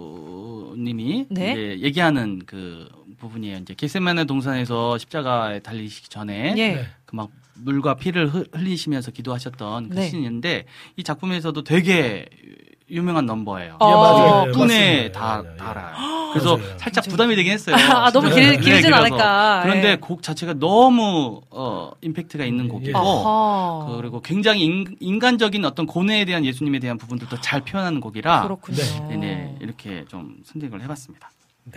예수님이 네. 이제 얘기하는 그 부분이에요. 이제 겟세마네 동산에서 십자가에 달리시기 전에 예. 네. 그막 물과 피를 흘- 흘리시면서 기도하셨던 그 네. 씬인데 이 작품에서도 되게 유명한 넘버예요. 어. 예, 맞아요. 분에 맞습니다. 다 예, 예. 달아요. 그래서 맞아요. 살짝 부담이 되긴 했어요. <laughs> 아, 너무 길- 길진 그래서. 않을까. 그런데 예. 곡 자체가 너무 어, 임팩트가 있는 곡이고 아하. 그- 그리고 굉장히 인, 간적인 어떤 고뇌에 대한 예수님에 대한 부분들도 잘 표현하는 곡이라 그렇군요. 네, 네, 이렇게 좀 선택을 해봤습니다.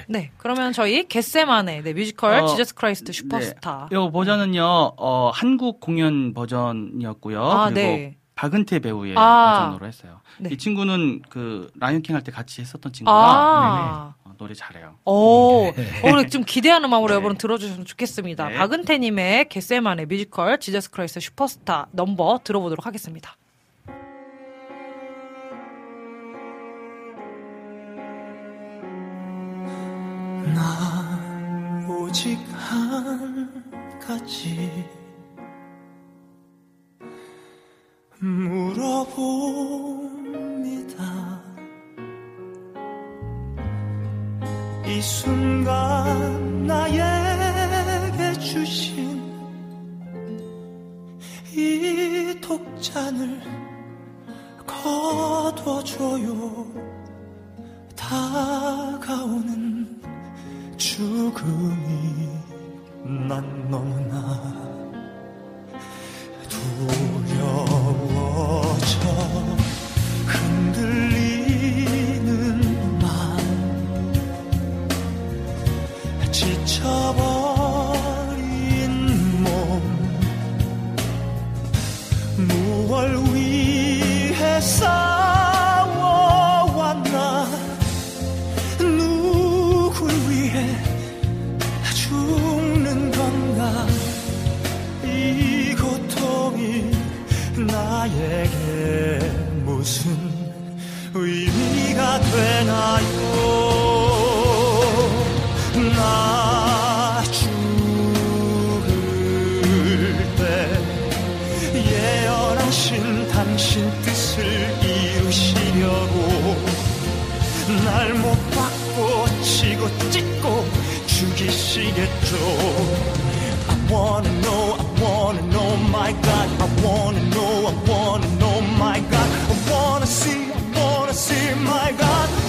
네, 그러면 저희 겟세마네 네, 뮤지컬 어, Jesus Christ Superstar. 이 버전은요 어, 한국 공연 버전이었고요. 아, 그리고 네. 박은태 배우의 아. 버전으로 했어요. 네. 이 친구는 그 Lion King 할 때 같이 했었던 친구라 아. 어, 노래 잘해요. 오, 오늘 좀 기대하는 마음으로 네. 여러분 들어주셨으면 좋겠습니다. 네. 박은태님의 겟세마네 뮤지컬 Jesus Christ Superstar 넘버 들어보도록 하겠습니다. 나 오직 한 가지 물어봅니다. 이 순간 나에게 주신 이 독잔을 거둬줘요. 다가오는 죽음이 난 너무나 두려워져 흔들리는 맘 지쳐버 I wanna know, I wanna know, my God I wanna know, I wanna know, my God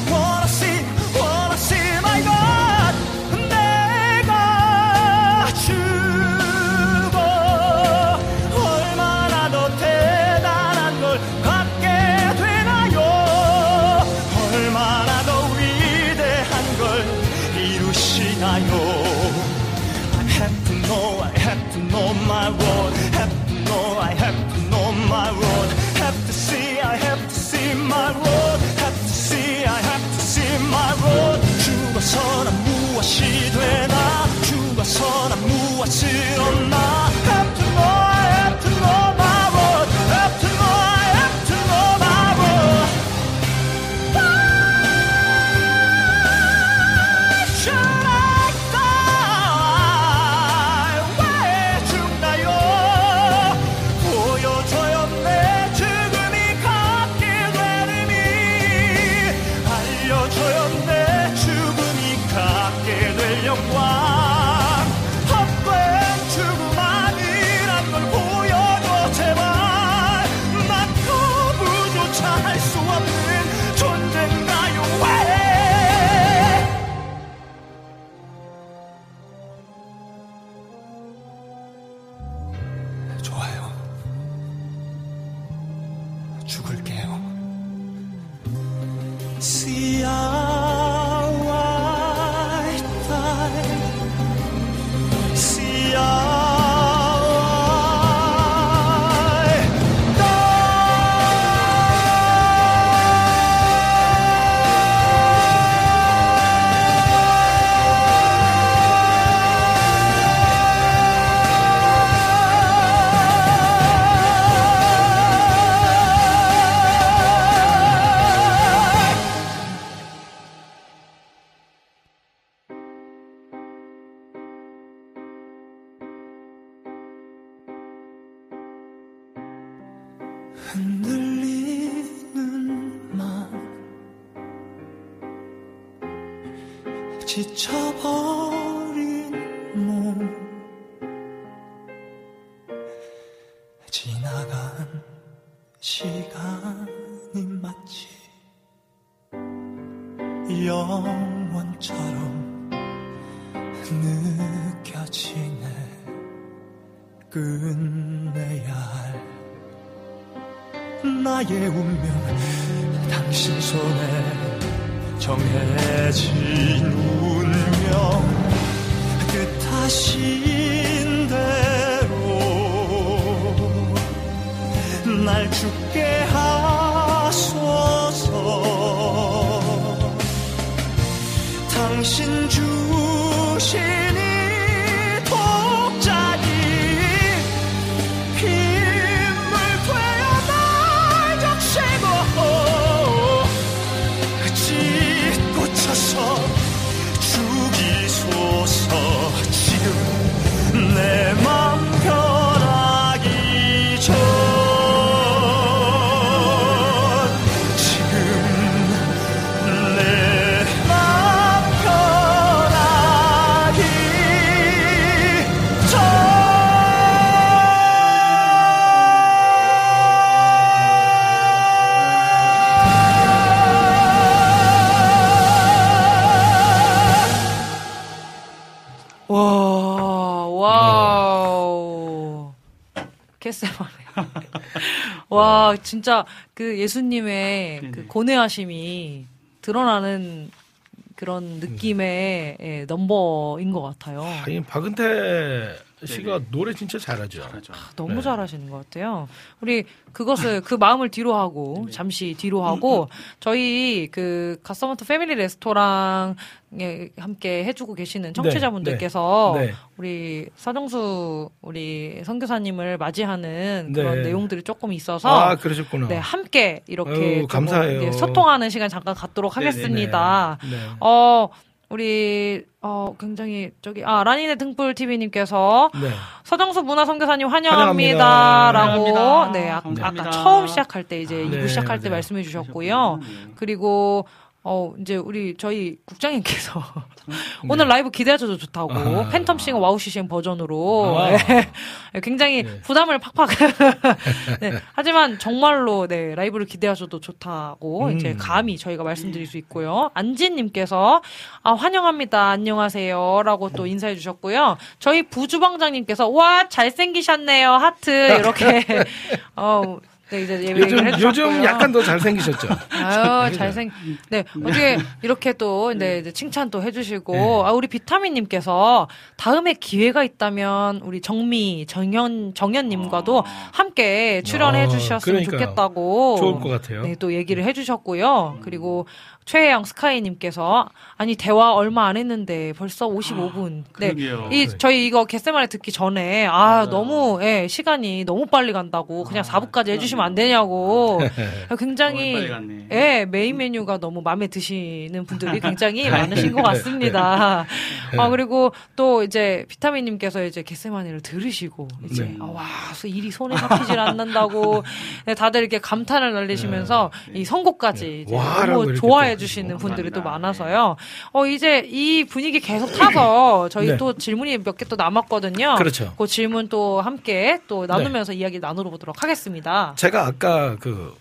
진짜 그 예수님의 그 네네. 고뇌하심이 드러나는 그런 느낌의 예, 넘버인 것 같아요. 아니 박은태 씨가 네네. 노래 진짜 잘하죠. 그렇죠. 너무 네. 잘하시는 것 같아요. 우리 그것을 그 마음을 뒤로 하고 잠시 뒤로 하고 저희 그 가서먼트 패밀리 레스토랑에 함께 해주고 계시는 청취자분들께서 네, 네. 우리 서정수 우리 선교사님을 맞이하는 네. 그런 내용들이 조금 있어서 아 그러셨구나. 네 함께 이렇게 아유, 좀 감사해요. 소통하는 시간 잠깐 갖도록. 하겠습니다. 네. 어 우리 어 굉장히 저기 아 라니네 등불 TV님께서 네. 서정수 문화 선교사님 환영합니다. 환영합니다라고 환영합니다. 네 아. 까 처음 시작할 때 이제 네, 2부 시작할 때 네. 말씀해 주셨고요. 네. 그리고 어 이제 우리 저희 국장님께서 네. <laughs> 오늘 라이브 기대하셔도 좋다고 아. 팬텀 싱어 와우 CCM 버전으로 아. 네. <laughs> 굉장히 네. 부담을 팍팍 <laughs> 네. 하지만 정말로 네 라이브를 기대하셔도 좋다고 음. 이제 감히 저희가 말씀드릴 수 있고요 안진님께서 아 환영합니다 안녕하세요라고 또 인사해 주셨고요 저희 부주방장님께서 와 잘생기셨네요 하트 이렇게 어 네, 이제 요즘. 요즘 약간 더 잘생기셨죠. <laughs> 아유, 잘생, 네. 어떻게, 이렇게 또, 네, 이제 칭찬 또 해주시고, 네. 아, 우리 비타민님께서 다음에 기회가 있다면, 우리 정미, 정현, 정현님과도 아. 함께 출연해 아, 주셨으면. 좋겠다고. 좋을 것 같아요. 네, 또 얘기를 해주셨고요. 그리고 최혜영 스카이님께서, 아니, 대화 얼마 안 했는데 벌써 55분. 네. 그러게요. 이, 그래. 저희 이거 개세말에 듣기 전에, 아, 맞아요. 너무, 예, 시간이 너무 빨리 간다고, 그냥 4부까지 해주시면 안 되냐고, <laughs> 굉장히. 예, 메인 메뉴가 너무 마음에 드시는 분들이 굉장히 많으신 것 같습니다. 아, 그리고 또 이제 비타민님께서 이제 게세마니를 들으시고, 이제, 네. 아, 와, 일이 손에 잡히질 않는다고, <laughs> 네, 다들 이렇게 감탄을 날리시면서 이 선곡까지 이제 와라고 너무 이렇게 또 주시는. 분들이 또. 많아서요. 어, 이제 이 분위기 계속 타서 <laughs> 저희 네. 또 질문이 몇 개 또 남았거든요. 그렇죠. 그 질문 또 함께 또 나누면서 이야기 나눠보도록 하겠습니다. 제가 아까 그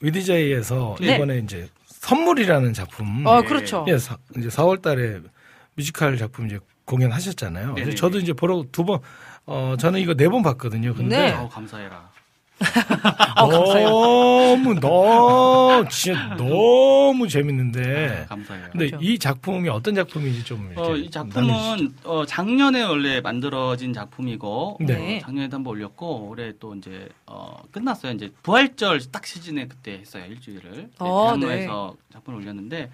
위디제이에서 네. 이번에 이제 선물이라는 작품 어, 그렇죠. 예, 사- 이제 4월 달에 뮤지컬 작품 이제 공연하셨잖아요. 저도 이제 보러 두 번, 어 저는 이거 네 번 봤거든요. 근데 네. 어, 감사해라. 어, 감사해요. 너무 너무 진짜 너무 재밌는데. 감사해요. 근데 그렇죠. 이 작품이 어떤 작품인지 좀 이렇게 어, 이 작품은 어, 작년에 원래 만들어진 작품이고 네. 어, 작년에도 한번 올렸고 올해 또 이제 어, 끝났어요. 이제 부활절 딱 시즌에 그때 했어요 일주일을 네, 어, 대학로에서 작품을 올렸는데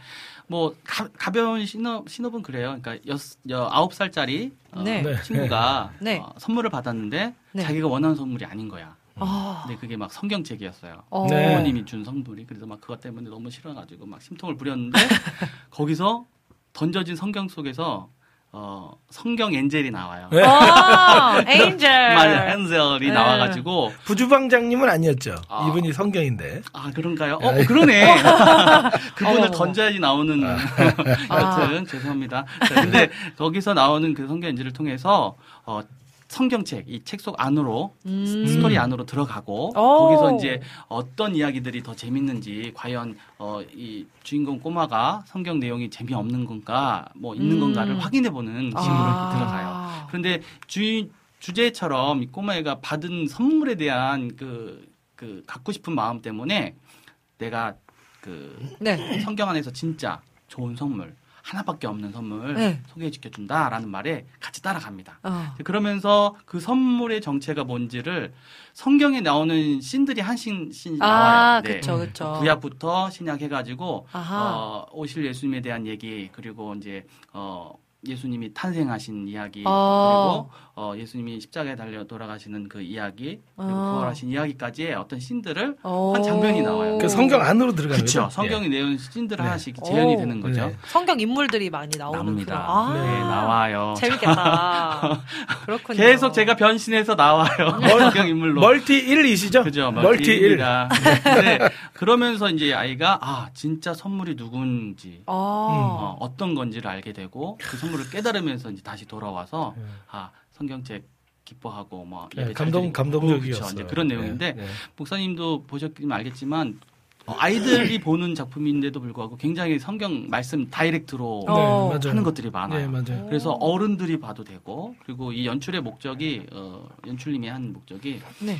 뭐 가, 가벼운 신업 신업은 그래요. 그러니까 여, 여 아홉 살짜리 어, 네. 네. 친구가 네. 어, 선물을 받았는데 네. 자기가 원하는 선물이 아닌 거야. 아, 근데 그게 막 성경책이었어요. 어. 네. 부모님이 준 선물이 그래서 막 그것 때문에 너무 싫어가지고 막 심통을 부렸는데 <laughs> 거기서 던져진 성경 속에서 어 성경 엔젤이 나와요. 네. <laughs> 아, 에인젤. 말 <laughs> 엔젤이 네. 나와가지고 부주방장님은 아니었죠. 아. 이분이 성경인데. 아 그런가요? 어 그러네. 그분을 어머. 던져야지 나오는 여튼 죄송합니다. 자, 근데 거기서 나오는 그 성경 엔젤을 통해서 어 성경책 이 책 속 안으로 음. 스토리 안으로 들어가고 오. 거기서 이제 어떤 이야기들이 더 재밌는지 과연 어, 이 주인공 꼬마가 성경 내용이 재미없는 건가 뭐 있는 음. 건가를 확인해 보는 식으로 아. 들어가요. 그런데 주 주제처럼 이 꼬마애가 받은 선물에 대한 그, 그 갖고 싶은 마음 때문에 내가 그 네. 성경 안에서 진짜 좋은 선물 하나밖에 없는 선물 네. 소개해 주겠준다라는 말에 같이 따라갑니다. 어. 그러면서 그 선물의 정체가 뭔지를 성경에 나오는 신들이 한신 신 아, 나와요. 네. 그쵸, 그쵸. 구약부터 신약 해가지고 아하. 어, 오실 예수님에 대한 얘기 그리고 이제 어, 예수님이 탄생하신 이야기 어. 그리고 어, 예수님이 십자가에 달려 돌아가시는 그 이야기 그리고 어. 부활하신 이야기까지의 어떤 신들을 어. 한 장면이 나와요. 그 성경 안으로 들어가는 그렇죠. 거죠? 성경에 내용 신들을 네. 하나씩 재현이 오. 되는 거죠. 네. 성경 인물들이 많이 나오는 나옵니다. 그런- 아, 네, 나와요. 재밌겠다. <laughs> 그렇군요. 계속 제가 변신해서 나와요. <laughs> <laughs> 성경 인물로. 멀티 1이시죠? 그죠. 멀티 1. 멀티입니다. 네. 그러면서 이제 아이가 아 진짜 선물이 누군지 아. 어, 어떤 건지를 알게 되고 그 선물을 깨달으면서 이제 다시 돌아와서 아 성경책 기뻐하고 뭐 네, 감동. 감동적이었어요. 그렇죠. 이제 그런 내용인데 네, 네. 목사님도 보셨으면 알겠지만 어, 아이들이 <laughs> 보는 작품인데도 불구하고 굉장히 성경 말씀 direct로 어. 네, 맞아요. 하는 것들이 많아요. 네, 맞아요. 그래서 어른들이 봐도 되고 그리고 이 연출의 목적이 어, 연출님이 한 목적이 네.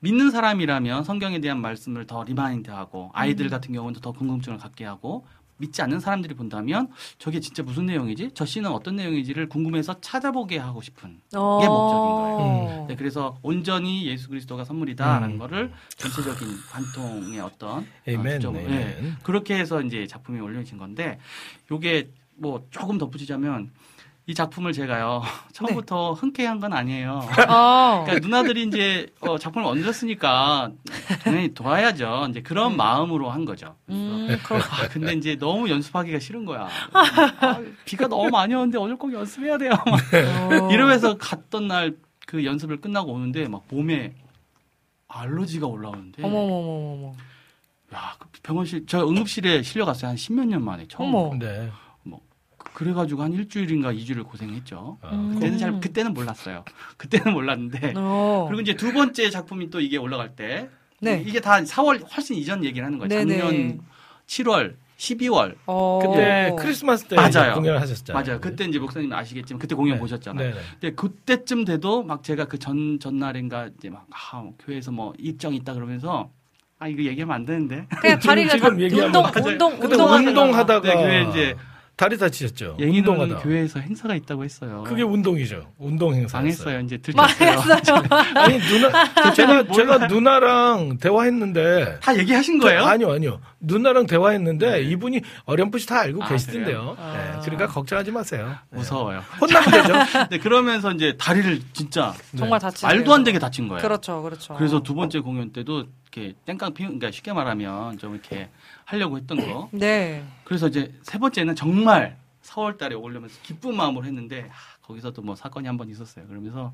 믿는 사람이라면 성경에 대한 말씀을 더 remind하고 음. 아이들 같은 경우는 더 궁금증을 갖게 하고 믿지 않는 사람들이 본다면 저게 진짜 무슨 내용이지? 저 씨는 어떤 내용인지를 궁금해서 찾아보게 하고 싶은 어. 이게 목적인 거예요. 음. 네, 그래서 온전히 예수 그리스도가 선물이다라는 음. 거를 전체적인 관통의 어떤 에이멘, 어. 네, 그렇게 해서 이제 작품이 올려진 건데 요게 뭐 조금 덧붙이자면 이 작품을 제가요 <laughs> 처음부터 흔쾌한 건 아니에요. 어. 그러니까 누나들이 이제 어, 작품을 얹었으니까 당연히 도와야죠. 이제 그런 마음으로 한 거죠. 음, 아, 근데 이제 너무 연습하기가 싫은 거야. <laughs> 아, 비가 너무 많이 오는데 오늘 꼭 연습해야 돼요. 막 어. <laughs> 이러면서 갔던 날 그 연습을 끝나고 오는데 막 몸에 알러지가 올라오는데 어머머머머머. 야, 그 병원실 저 응급실에 실려갔어요. 한 십몇 년 만에 처음. 어머. 네. 그래가지고 한 일주일인가 이주를 고생했죠. 아, 음. 그때는 잘 그때는 몰랐어요. <laughs> 그때는 몰랐는데 어. 그리고 이제 두 번째 작품이 또 이게 올라갈 때 네. 이게 다 4월 훨씬 이전 얘기를 하는 거예요. 네네. 작년 7월, 12월 어. 그때 크리스마스 때 맞아요. 공연을 하셨잖아요. 맞아요. 그때 이제 목사님 아시겠지만 그때 공연 네. 보셨잖아요. 네. 네. 근데 그때쯤 돼도 막 제가 그 전 전날인가 이제 막 아, 교회에서 뭐 일정 있다 그러면서 아 이거 얘기하면 안 되는데. 그냥 다리가 지금 다 얘기하면 운동. 운동 그때 운동하다가. 운동하다가 네, 교회 이제 다리 다치셨죠. 예인은 운동하다. 교회에서 행사가 있다고 했어요. 그게 운동이죠. 운동 행사. 망했어요. 이제 들켰어요. <laughs> 아니 누나 제가 제가 누나랑 대화했는데 다 얘기하신 거예요? 그, 아니요 아니요 누나랑 대화했는데 이분이 어렴풋이 다 알고 아, 계시던데요. 네, 아. 그러니까 걱정하지 마세요. 네. 무서워요. 혼나면 되죠. <laughs> 네, 그러면서 이제 다리를 진짜 정말 다치. 말도 안 되게 다친 거예요. 그렇죠, 그렇죠. 그래서 두 번째 공연 때도 이렇게 땡깡 피 그러니까 쉽게 말하면 좀 이렇게 하려고 했던 거. <laughs> 네. 그래서 이제 세 번째는 정말 4월 달에 오려면서 기쁜 마음으로 했는데 아, 거기서도 뭐 사건이 한 번 있었어요. 그러면서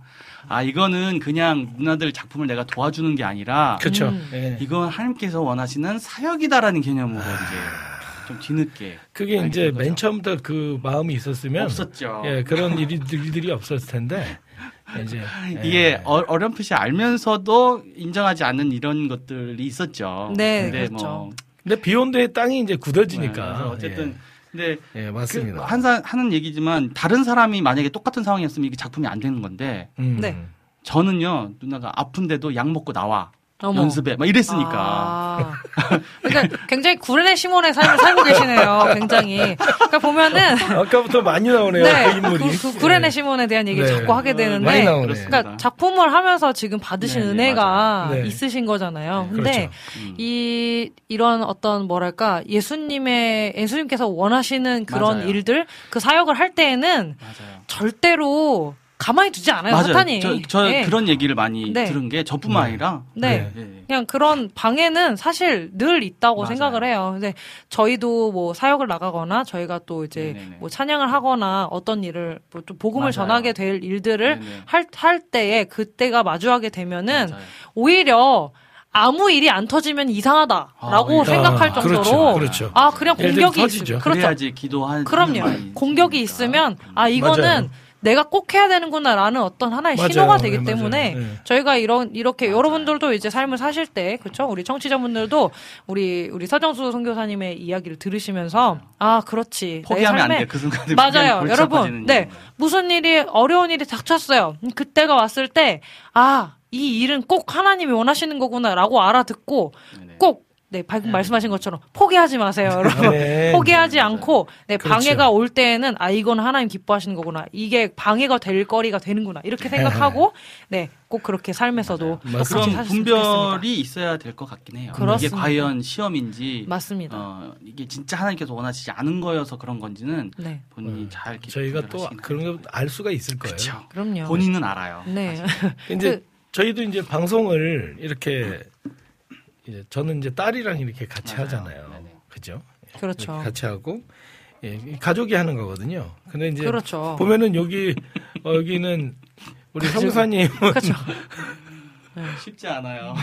아 이거는 그냥 누나들 작품을 내가 도와주는 게 아니라 그렇죠. 음. 예. 이건 하나님께서 원하시는 사역이다라는 개념으로 이제 좀 뒤늦게 그게 이제 거죠. 맨 처음부터 그 마음이 있었으면 없었죠. 예, 그런 일이, 일들이 없었을 텐데 <laughs> 이제 <laughs> 예. 이게 어, 어렴풋이 알면서도 인정하지 않는 이런 것들이 있었죠. 네, 근데 그렇죠. 뭐 근데 비욘드의 땅이 이제 네, 굳어지니까 그래서 어쨌든 근데 예, 예, 그 맞습니다. 한사, 하는 얘기지만 다른 사람이 만약에 똑같은 상황이었으면 이게 작품이 안 되는 건데 음. 네. 저는요 누나가 아픈데도 약 먹고 나와 어머. 연습에 막 이랬으니까 아. <laughs> 그러니까 굉장히 구레네 시몬의 삶을 살고 계시네요. 굉장히. 그러니까 보면은 아까부터 많이 나오네요. 네, 그 인물이. 그, 그 구레네 예. 시몬에 대한 얘기를 네. 자꾸 하게 어, 되는데 많이 나오네. 그렇습니다. 그러니까 작품을 하면서 지금 받으신 네, 네, 은혜가. 네. 있으신 거잖아요. 네, 근데 그렇죠. 음. 이 이런 어떤 뭐랄까 예수님의 예수님께서 원하시는 그런 맞아요. 일들 그 사역을 할 때에는 맞아요. 절대로 가만히 두지 않아요. 사탄이. 저, 저 네. 그런 얘기를 많이 네. 들은 게 저뿐만 네. 아니라 네. 예, 예. 그냥 그런 방해는 사실 늘 있다고 맞아요. 생각을 해요. 근데 저희도 뭐 사역을 나가거나 저희가 또 이제 네네네. 뭐 찬양을 하거나 어떤 일을 뭐 좀 복음을 맞아요. 전하게 될 일들을 네네. 할, 할 때에 그때가 마주하게 되면은 맞아요. 오히려 아무 일이 안 터지면 이상하다라고 아, 생각할 아, 정도로 그렇죠, 그렇죠. 아 그냥 공격이 터지죠. 있, 그렇죠. 그래야지 기도한 그럼요. 공격이 생기니까. 있으면 아 이거는 맞아요. 내가 꼭 해야 되는구나라는 어떤 하나의 맞아요. 신호가 되기 네, 때문에 맞아요. 네. 저희가 이런 이렇게 여러분들도 이제 삶을 사실 때 그렇죠 우리 청취자분들도 우리 우리 서정수 선교사님의 이야기를 들으시면서 아 그렇지 내 포기하면 안 삶에 돼. 그 순간에 맞아요. 여러분. 네. 무슨 일이, 어려운 일이 닥쳤어요. 음, 그때가 왔을 때, 아, 이 일은 꼭 하나님이 원하시는 거구나라고 알아듣고, 네네. 꼭, 네, 방금 말씀하신 것처럼 포기하지 마세요, 여러분. 네. <laughs> 포기하지 않고, 네, 그렇죠. 방해가 올 때에는, 아, 이건 하나님 기뻐하시는 거구나. 이게 방해가 될 거리가 되는구나. 이렇게 생각하고, 네, 꼭 그렇게 삶에서도 그런. 분별이 있어야 될 것 같긴 해요. 그렇습니다. 이게 과연 시험인지 맞습니다. 어, 이게 진짜 하나님께서 원하시지 않은 거여서 그런 건지는 네, 본인이 잘 이렇게 저희가 또 그런 걸 알 수가 있을 거예요. 그렇죠. 그럼요. 본인은 알아요. 네. 이제 그- 저희도 이제 방송을 이렇게 이제 저는 이제 딸이랑 이렇게 같이 맞아요. 하잖아요. 네네. 그죠? 그렇죠. 같이 하고 예, 이 가족이 하는 거거든요. 근데 이제 그렇죠. 보면은 여기 어, 여기는 우리 성사님 <laughs> 그렇죠. <laughs> 쉽지 않아요.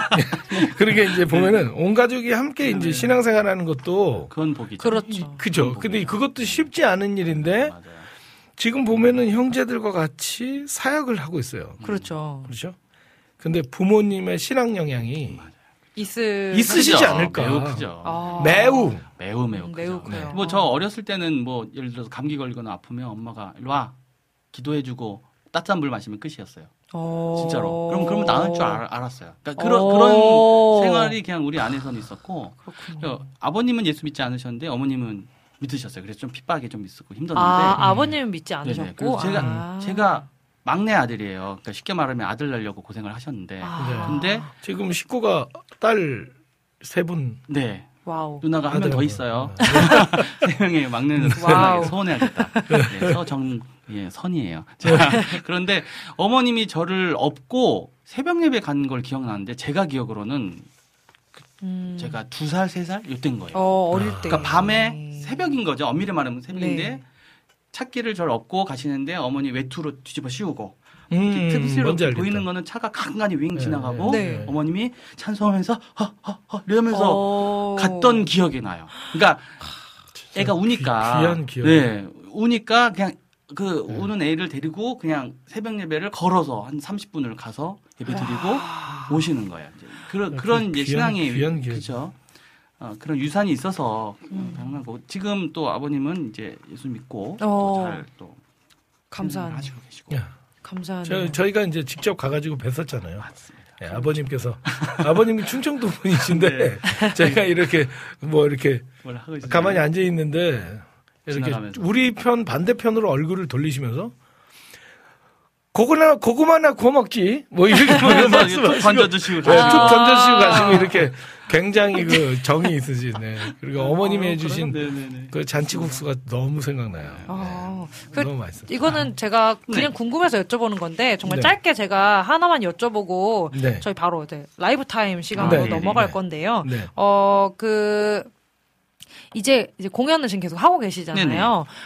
<laughs> 그렇게 이제 보면은 온 가족이 함께 이제 신앙생활하는 것도 그건 복이죠. 그렇죠. 그죠. 근데 그것도 쉽지 않은 일인데 맞아요. 지금 보면은 형제들과 같이 사역을 하고 있어요. 그렇죠. 그렇죠? 근데 부모님의 신앙 영향이 있을 있으시지 크죠. 않을까. 매우 크죠. 아. 매우 매우 매우 음, 크죠. 매우 커요. 뭐 저 어렸을 때는 뭐 예를 들어서 감기 걸리거나 아프면 엄마가 일로 와 기도해주고 따뜻한 물 마시면 끝이었어요. 어. 진짜로. 그럼 그러면 나을 줄 알, 알았어요. 그러니까 그런 어. 그런 생활이 그냥 우리 안에서는 있었고. 어, 아버님은 예수 믿지 않으셨는데 어머님은 믿으셨어요. 그래서 좀 핍박이 좀 있었고 힘들었는데 아, 아버님은 믿지 네네. 않으셨고. 그래서 제가 아. 제가 막내 아들이에요. 그러니까 쉽게 말하면 아들 낳으려고 고생을 하셨는데 아. 근데 지금 식구가 딸 세 분 네 와우. 누나가 한 명더 아들. 있어요. <laughs> 세 명의 막내는. 서운해하겠다. 네, 서정 예, 선이에요. 자, <laughs> 그런데 어머님이 저를 업고 새벽 예배 간 걸 기억나는데 제가 기억으로는 음. 제가 두 살 세살 요때인 거예요. 어, 어릴 때. 그러니까 밤에 새벽인 거죠. 엄밀히 말하면 새벽인데 네. 찾기를 저를 업고 가시는데 어머니 외투로 뒤집어 씌우고 음, 알겠다. 보이는 거는 차가 간간히 윙 네, 지나가고 네. 어머님이 찬송하면서 허허허 이러면서 어. 갔던 기억이 나요. 그러니까 애가 우니까 귀- 귀한 기억. 네, 우니까 그냥 그 네. 우는 애를 데리고 그냥 새벽 예배를 걸어서 한 30분을 가서 예배 드리고 오시는 거예요. 이제 그런 그 그런 이제 귀한- 신앙의 귀한 기억이죠. 어, 그런 유산이 있어서 음. 당연하고 지금 또 아버님은 이제 예수 믿고 어. 잘또 감사하네요. 하시고 계시고 야, 감사하네요. 저, 저희가 이제 직접 가가지고 뵀었잖아요. 맞습니다. 예, 아버님께서 아버님이 충청도 <laughs> 분이신데 제가 이렇게 뭐 이렇게? 가만히 앉아 있는데 이렇게 지나가면서. 우리 편 반대편으로 얼굴을 돌리시면서 고구나 고구마나 구워 먹지 뭐 이렇게 뭐툭 말씀하시고 던져주시고 네, 아. 툭 던져주시고 가시고 이렇게 굉장히 그 정이 있으시네. 그리고 어머님이 해주신 네네네. 그 잔치국수가 너무 생각나요. 아, 그 너무 맛있어. 이거는 제가 그냥 네. 궁금해서 여쭤보는 건데 정말 네. 짧게 제가 하나만 여쭤보고 네. 저희 바로 이제 라이브 타임 시간으로 네, 넘어갈 네. 건데요. 네. 어, 그, 이제, 이제 공연을 지금 계속 하고 계시잖아요. 네네.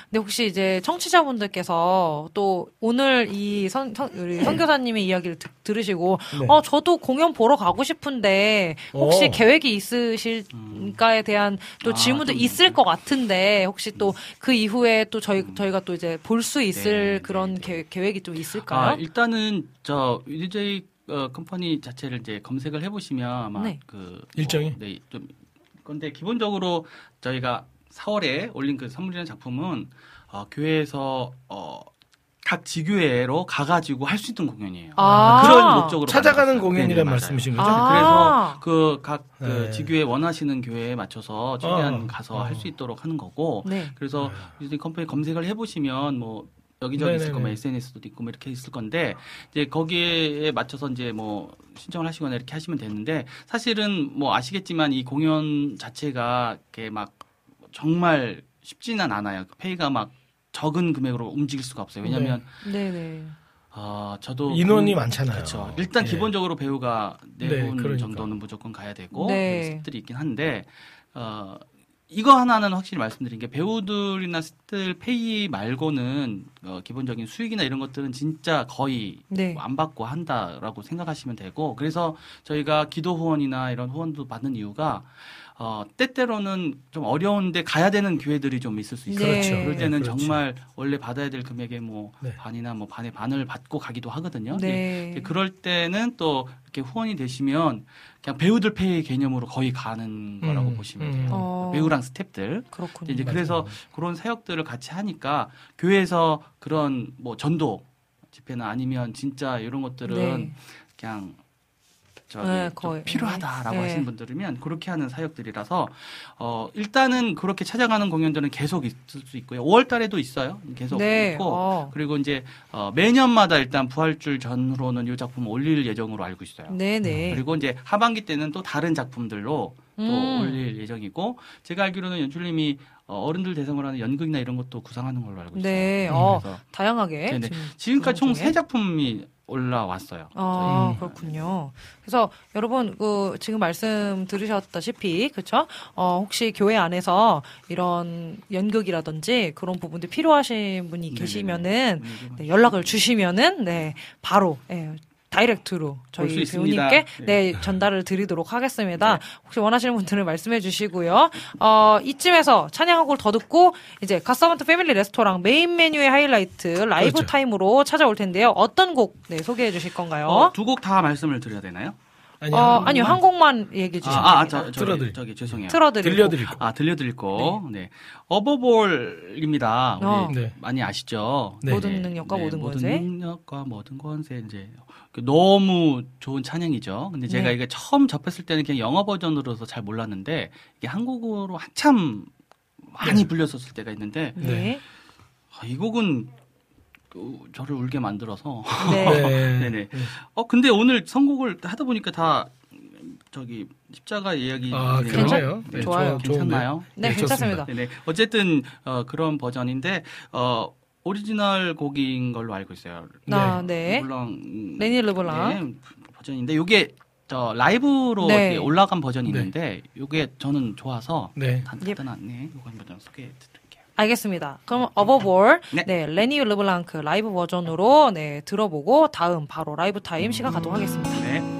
근데 혹시 이제 청취자분들께서 또 오늘 이 선, 선, 우리 선교사님의 이야기를 드- 들으시고, 네. 어, 저도 공연 보러 가고 싶은데, 혹시 어. 계획이 있으실까에 대한 또 아, 질문도 좀- 있을 것 같은데, 혹시 또 그 이후에 또 저희, 저희가 또 이제 볼 수 있을 네, 그런 네, 계획, 계획이 좀 있을까요? 아, 일단은 저 UJ 어, 컴퍼니 자체를 이제 검색을 해보시면 아마 네. 그 일정이? 뭐, 네, 좀 건데 기본적으로 저희가 4월에 올린 그 선물이라는 작품은 어, 교회에서 어, 각 지교회로 가가지고 할 수 있는 공연이에요. 아. 그런 목적으로 찾아가는. 공연이란. 말씀이신 거죠? 아. 그래서 그각 그 네. 지교회 원하시는 교회에 맞춰서 최대한 어, 가서 어. 할수 있도록 하는 거고 네. 그래서 유진 컴퍼니 검색을 해보시면 뭐 여기저기 있을 네네네. 거면 SNS도 있고 뭐 이렇게 있을 건데 이제 거기에 맞춰서 이제 뭐 신청을 하시거나 이렇게 하시면 되는데 사실은 뭐 아시겠지만 이 공연 자체가 이렇게 막 정말 쉽지는 않아요. 그 페이가 막 적은 금액으로 움직일 수가 없어요. 왜냐하면 네네. 어, 저도 인원이 그- 많잖아요. 그렇죠. 일단 예. 기본적으로 배우가 네 네, 분 그러니까. 정도는 무조건 가야 되고 네. 스들이 있긴 한데 어, 이거 하나는 확실히 말씀드린 게 배우들이나 스들 페이 말고는 어, 기본적인 수익이나 이런 것들은 진짜 거의 네. 뭐 안 받고 한다라고 생각하시면 되고 그래서 저희가 기도 후원이나 이런 후원도 받는 이유가 어, 때때로는 좀 어려운데 가야 되는 교회들이 좀 있을 수 있어요. 네. 그렇죠. 그럴 때는 네, 그렇죠. 정말 원래 받아야 될 금액의 뭐 네. 반이나 뭐 반의 반을 받고 가기도 하거든요. 네. 이제 그럴 때는 또 이렇게 후원이 되시면 그냥 배우들 페이 개념으로 거의 가는 거라고 음, 보시면 음. 돼요. 어. 배우랑 스탭들. 그렇군요. 이제 맞아요. 그래서 그런 사역들을 같이 하니까 교회에서 그런 뭐 전도 집회나 아니면 진짜 이런 것들은 네. 그냥 저기 네, 좀 거의. 필요하다라고 네. 하시는 분들이면 그렇게 하는 사역들이라서 어 일단은 그렇게 찾아가는 공연들은 계속 있을 수 있고요. 5월 달에도 있어요. 계속 네. 있고 어. 그리고 이제 어 매년마다 일단 부활줄 전후로는 이 작품을 올릴 예정으로 알고 있어요. 네 네. 그리고 이제 하반기 때는 또 다른 작품들로 또 음. 올릴 예정이고 제가 알기로는 연출님이 어, 어른들 대상으로 하는 연극이나 이런 것도 구상하는 걸로 알고 있어요. 네. 음, 어, 다양하게. 네네. 지금 지금까지 총. 세 작품이 올라왔어요. 아, 음. 그렇군요. 그래서 여러분 그 지금 말씀 들으셨다시피 그렇죠? 어, 혹시 교회 안에서 이런 연극이라든지 그런 부분들 필요하신 분이 네네네. 계시면은 음, 네, 연락을 주시면은 네, 바로 예, direct로 저희. 배우님께 네. 네, 전달을 드리도록 하겠습니다. 혹시 원하시는 분들은 말씀해 주시고요. 어, 이쯤에서 찬양 한 곡을 더 듣고 이제 갓서번트 패밀리 레스토랑 메인 메뉴의 하이라이트 라이브 그렇죠. 타임으로 찾아올 텐데요. 어떤 곡 네, 소개해 주실 건가요? 어, 두 곡 다 말씀을 드려야 되나요? 아니, 어, 한 아니요, 한 곡만 얘기해 주시면 아, 아. 저, 저기, 틀어드릴- 저기 죄송해요. 틀어드리고. 들려드릴 거. 아, 들려드릴 거. 네. Above All입니다. 우리 어. 네. 많이 아시죠? 네. 모든 능력과 모든 모든 권세. 능력과 모든 권세 이제 그 너무 좋은 찬양이죠. 근데 제가 네. 이게 처음 접했을 때는 그냥 영어 버전으로서 잘 몰랐는데 이게 한국어로 한참 많이 불렸었을 때가 있는데 네. 아, 이 곡은 그, 저를 울게 만들어서 네. <laughs> 네. 네네. 어 근데 오늘 선곡을 하다 보니까 다 저기 십자가 이야기 아, 네요. 그러네요. 네, 좋아요. 좋- 좋은데요. 괜찮나요? 네, 네, 괜찮습니다. 네네. 어쨌든 어, 그런 버전인데 어, 오리지널 곡인 걸로 알고 있어요. 아, 네. 물론 음, 레니 르블랑. 네, 버전인데 이게 저 라이브로 네. 올라간 버전이 네. 있는데 이게 저는 좋아서 네. 예. 단단한 이거 한번 소개해 드릴게요. 알겠습니다. 그럼 Above All 네. 네. 레니 르블랑 라이브 버전으로 네, 들어보고 다음 바로 라이브 타임 시간 갖도록 하겠습니다.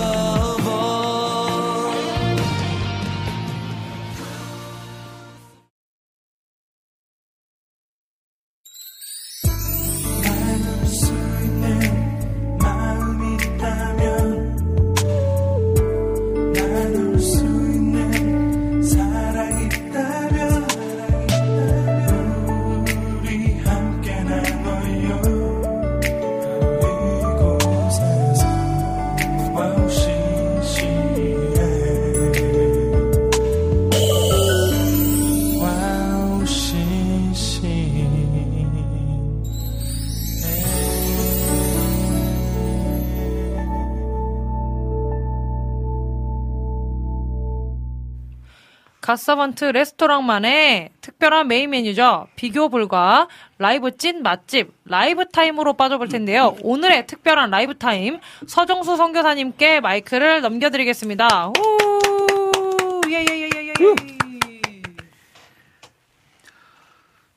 never 갓서번트 레스토랑만의 특별한 메인 메뉴죠. 비교 불가 라이브 찐 맛집 라이브 타임으로 빠져볼 텐데요. 오늘의 특별한 라이브 타임 서정수 선교사님께 마이크를 넘겨드리겠습니다. 후! 예예예예예.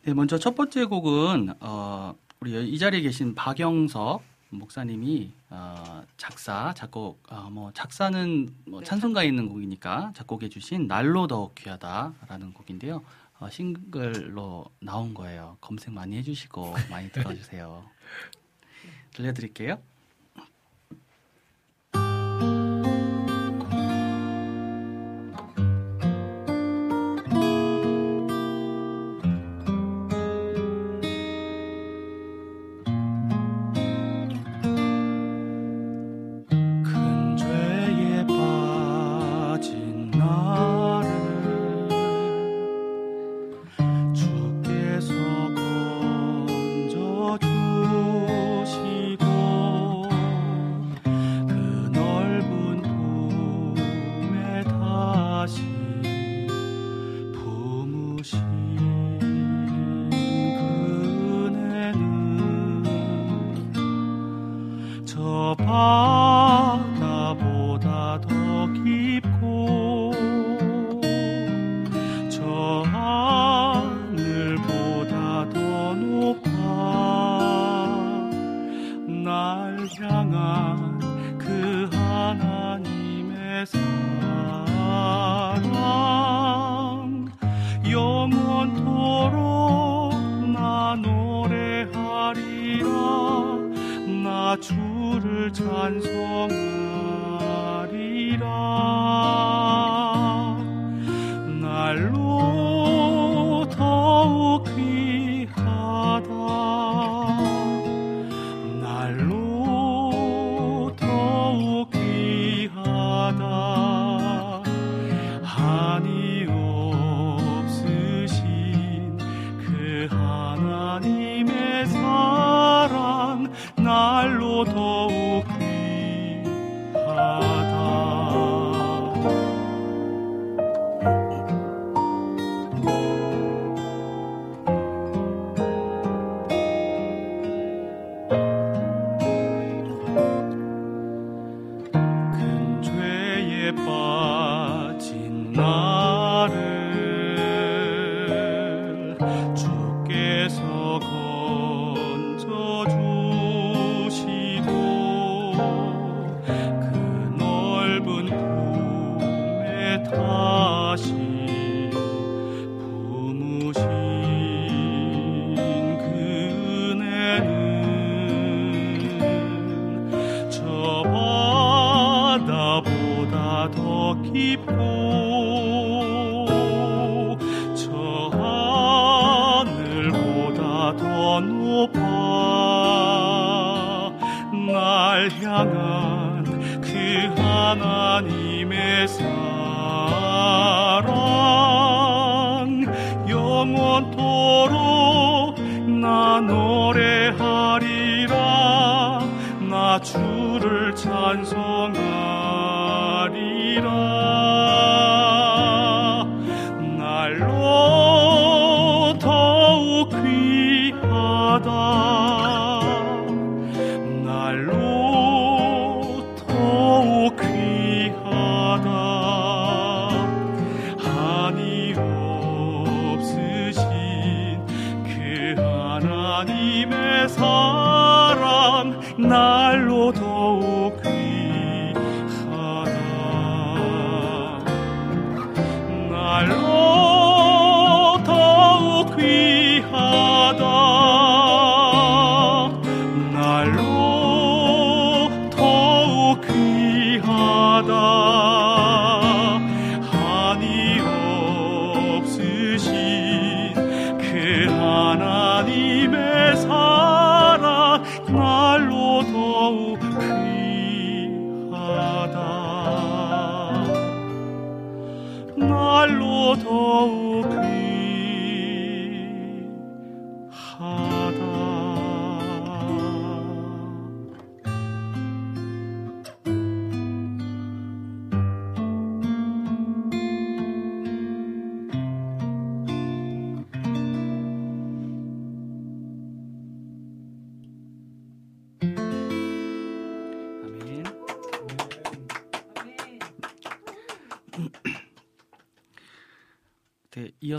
네, 먼저 첫 번째 곡은 어, 우리 이 자리에 계신 박영석 목사님이 어, 작사, 작곡, 어, 뭐 작사는 뭐 찬송가에 있는 곡이니까 작곡해 주신 날로 더욱 귀하다라는 곡인데요. 어, 싱글로 나온 거예요. 검색 많이 해주시고 많이 들어주세요. <laughs> 들려드릴게요.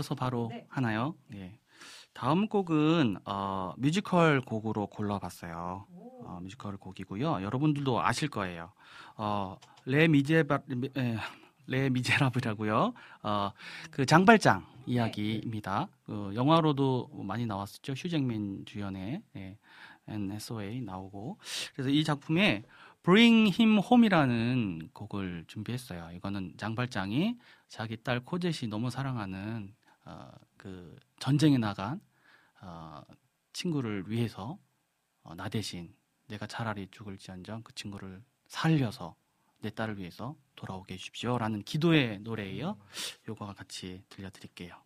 이어서 바로 하나요? 네. 다음 곡은 어, 뮤지컬 곡으로 골라봤어요. 어, 뮤지컬 곡이고요. 여러분들도 아실 거예요. 어, 레 미제바 에, 레 미제라블이라고요. 어, 그 장발장 이야기입니다. 그 영화로도 많이 나왔었죠. 휴 잭맨 주연의 예, 앤 해서웨이 나오고 그래서 이 작품에 Bring Him Home이라는 곡을 준비했어요. 이거는 장발장이 자기 딸 코젯이 너무 사랑하는 어, 그 전쟁에 나간 어, 친구를 위해서 어, 나 대신 내가 차라리 죽을지언정 그 친구를 살려서 내 딸을 위해서 돌아오게 해주십시오라는 기도의 노래예요. 요거와 같이 들려드릴게요.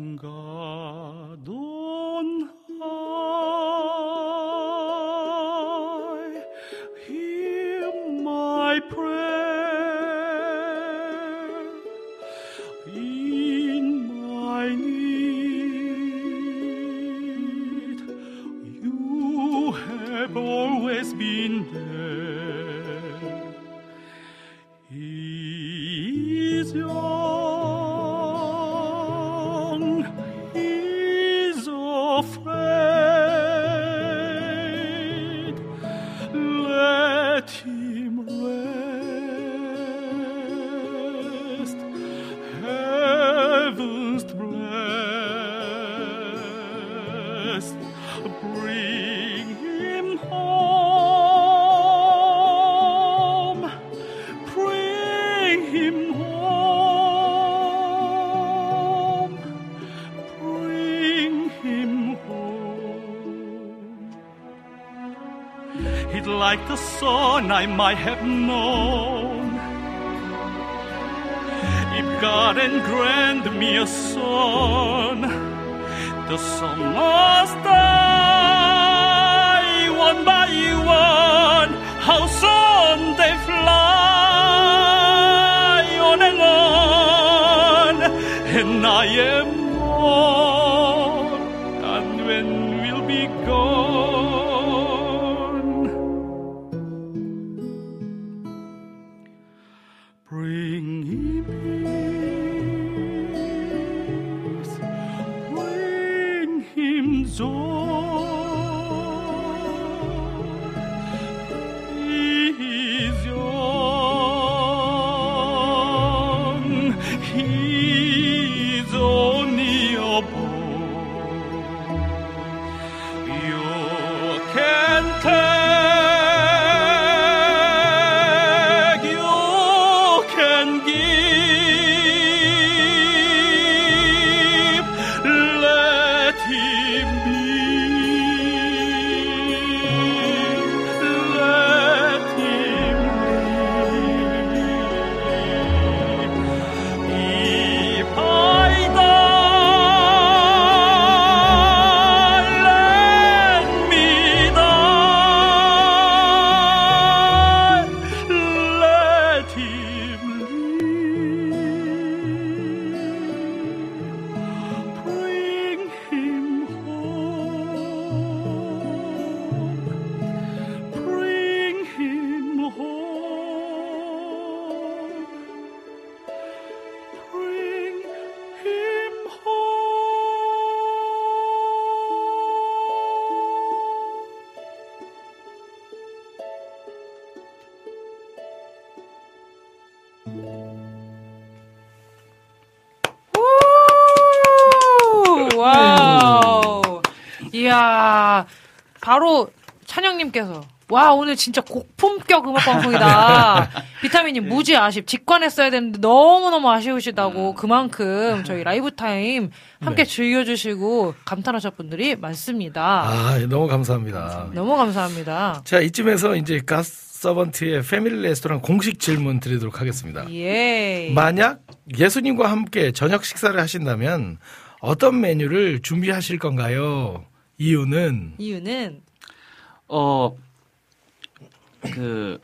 On son I might have known. If God and grant me a son, the son must die one by one. How soon they fly on and on, and I am so 와, 오늘 진짜 고품격 음악 방송이다. <laughs> 비타민님, 무지 아쉽. 직관했어야 되는데 너무 너무 아쉬우시다고 그만큼 저희 라이브 타임 함께 네. 즐겨주시고 감탄하셨 분들이 많습니다. 아, 너무 감사합니다. 너무 감사합니다. 자, 이쯤에서 이제 갓서번트의 패밀리 레스토랑 공식 질문 드리도록 하겠습니다. 예. 만약 예수님과 함께 저녁 식사를 하신다면 어떤 메뉴를 준비하실 건가요? 이유는 이유는 어, 그,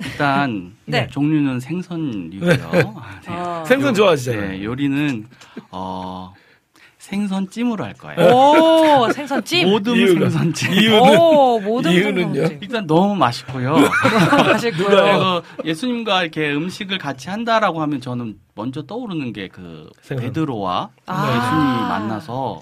일단, <laughs> 네. 종류는 생선이고요. 아, 네. 어. 생선 요- 좋아하시잖아요. 네, 요리는, 어, 생선찜으로 할 거예요. 오 <laughs> 생선찜. 모든 이유가- 생선찜. 이유는 오 모든 이유는요? 일단 너무 맛있고요. <laughs> 맛있고요. 그리고 예수님과 이렇게 음식을 같이 한다라고 하면 저는 먼저 떠오르는 게 그. 베드로와 아. 예수님이 만나서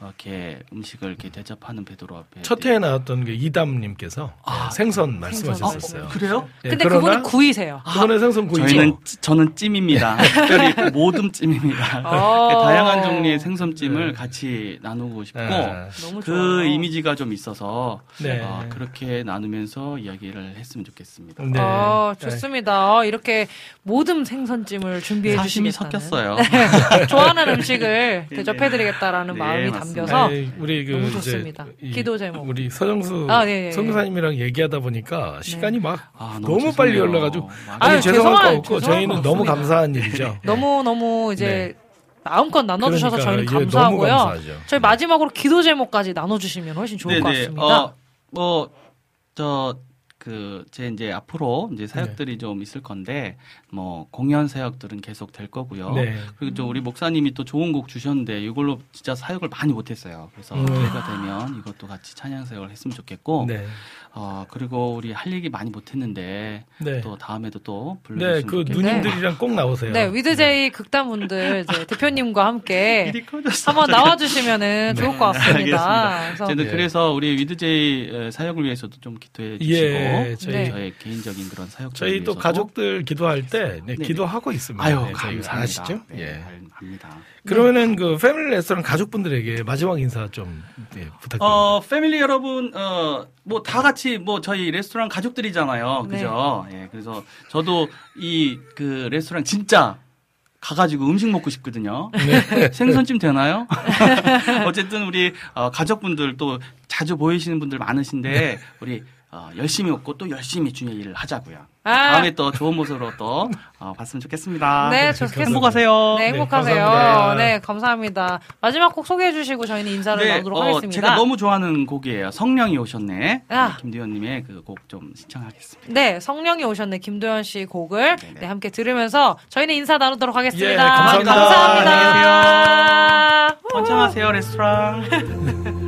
이렇게 음식을 이렇게 대접하는 베드로 앞에 첫 회에 나왔던 그 이담님께서 아, 네, 생선 말씀하셨었어요. 그래요? 예, 근데 그분은 구이세요. 그분의 생선 구이죠. 저희는 찌- 저는 찜입니다. <laughs> 특별히 모듬 찜입니다. 어. 다양한 종류의 생선찜을 네. 같이 나누고 싶고 아, 그 좋아요. 이미지가 좀 있어서 네. 어, 그렇게 나누면서 이야기를 했으면 좋겠습니다. 네. 어, 좋습니다. 어, 이렇게 모듬 생선찜을 준비해 주시겠다는. 섞였어요. <laughs> 좋아하는 음식을 대접해드리겠다라는 네, 마음이 맞습니다. 담겨서 아니, 우리 그 너무 이제 좋습니다. 이 기도 제목. 우리 서정수 아, 네, 네, 선교사님이랑 얘기하다 보니까 시간이 막 아, 너무, 너무 빨리. 올라가지고 맞아요. 아니 죄송할 거 없고 죄송할 저희는 거 너무 없습니다. 감사한 일이죠. <laughs> 너무 너무 이제 마음껏 나눠주셔서 네. 그러니까 저희는 감사하고요. 저희 마지막으로 기도 제목까지 나눠주시면 훨씬 좋을 것 같습니다. 어, 뭐, 저, 그, 제 이제 앞으로 이제 사역들이 좀 있을 건데, 뭐, 공연 사역들은 계속 될 거고요. 네. 그리고 또 우리 목사님이 또 좋은 곡 주셨는데, 이걸로 진짜 사역을 많이 못했어요. 그래서 음. 기회가 되면 이것도 같이 찬양 사역을 했으면 좋겠고, 네. 어, 그리고 우리 할 얘기 많이 못했는데, 네. 또 다음에도 또 네, 불러주시면 그 좋겠고. 누님들이랑 꼭 나오세요. 네, 위드제이 극단분들 이제 대표님과 함께. <laughs> 한번 나와주시면은 좋을 것 같습니다. 알겠습니다. 그래서 예. 그래서 우리 위드제이 에, 사역을 위해서도 좀 기도해 주시고 예. 네, 저희- 저희 개인적인 그런 사역 저희 또 가족들 기도할 때 네. 기도하고 있습니다. 아유 네, 감사합니다. 아시죠? 네, 예. 압니다. 그러면은 그 패밀리 레스토랑 가족분들에게 마지막 인사 좀 네, 부탁드립니다. 어, 패밀리 여러분, 어, 뭐 다 같이 뭐 저희 레스토랑 가족들이잖아요. 네. 그죠? 예, 그래서 저도 이 그 레스토랑 진짜 가가지고 음식 먹고 싶거든요. 네. <laughs> 생선찜 되나요? <laughs> 어쨌든 우리 어, 가족분들 또 자주 보이시는 분들 많으신데 우리 어, 열심히 먹고 또 열심히 주의 일을 하자고요. 아. 다음에 또 좋은 모습으로 또 어, 봤으면 좋겠습니다. 네, 좋겠습니다. 행복하세요. 네, 행복하세요. 감사합니다. 네, 감사합니다. 마지막 곡 소개해 주시고 저희는 인사를 나누도록 어, 하겠습니다. 제가 너무 좋아하는 곡이에요. 성령이 오셨네. 아. 김대현님의 그 곡 좀 신청하겠습니다. 네, 성령이 오셨네. 김도현 씨 곡을. 네, 함께 들으면서 저희는 인사 나누도록 하겠습니다. 예, 감사합니다. 감사합니다. 번창하세요 레스토랑. <laughs>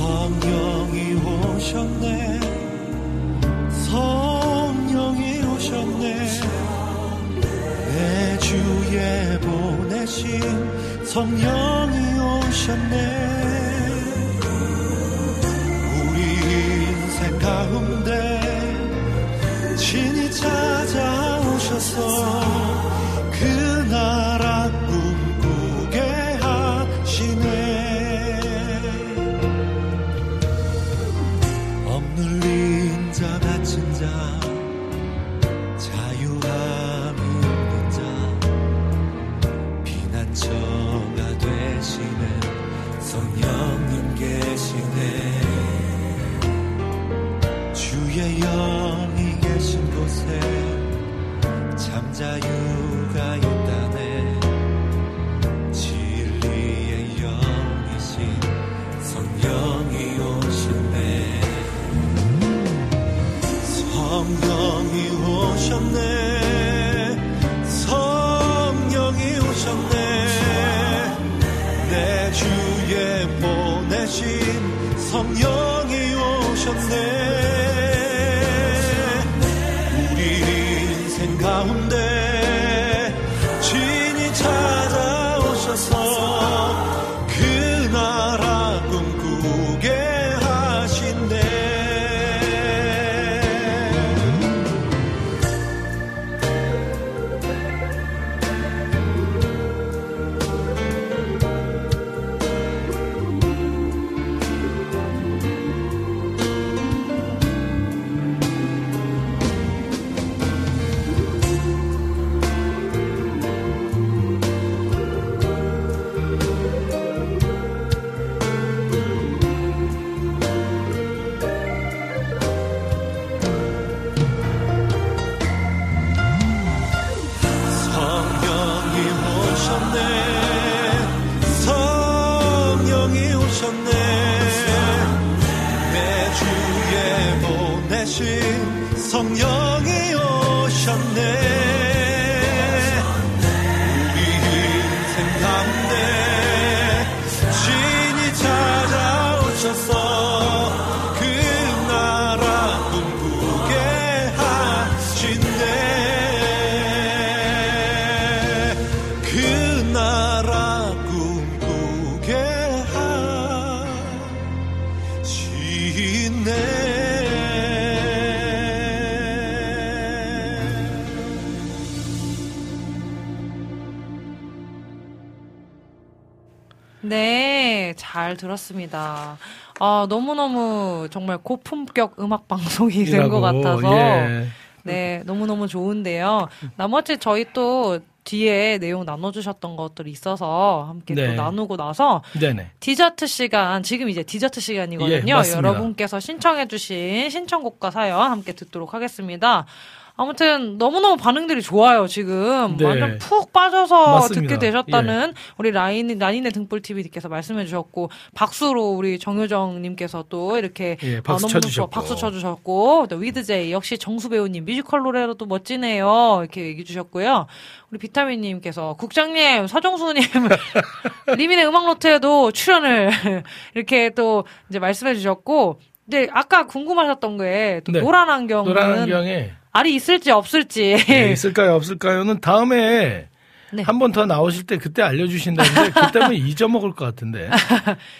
성령이 오셨네. 성령이 오셨네. 내 주에 보내신 성령이 오셨네. 우리 인생 가운데 친히 찾아오셔서 자유 들었습니다. 아, 너무너무 정말 고품격 음악 방송이 된 것 같아서. 예. 네, 너무너무 좋은데요. 나머지 저희 또 뒤에 내용 나눠주셨던 것들이 있어서 함께 네. 또 나누고 나서 네네. 디저트 시간, 지금 이제 디저트 시간이거든요. 예. 여러분께서 신청해주신 신청곡과 사연 함께 듣도록 하겠습니다. 아무튼 너무너무 반응들이 좋아요, 지금. 네. 완전 푹 빠져서 맞습니다. 예. 듣게 되셨다는 우리 라인, 라인의 등불TV님께서 말씀해 주셨고, 박수로 우리 정효정 님께서 또 이렇게 예, 박수 아, 너무 쳐주셨고. 박수 쳐주셨고, 또 위드제이 역시 정수 배우님 뮤지컬 노래로 또 멋지네요. 이렇게 얘기해 주셨고요. 우리 비타민님께서 국장님, 서정수님, <laughs> 리민의 음악노트에도 출연을 <laughs> 이렇게 또 이제 말씀해 주셨고, 근데 아까 궁금하셨던 게, 또 네. 노란 안경은 노란 안경에 알이 있을지 없을지. 예, 있을까요 없을까요는 다음에 네. 한번 더 나오실 때 그때 알려주신다는데 그때는 <laughs> 잊어먹을 것 같은데.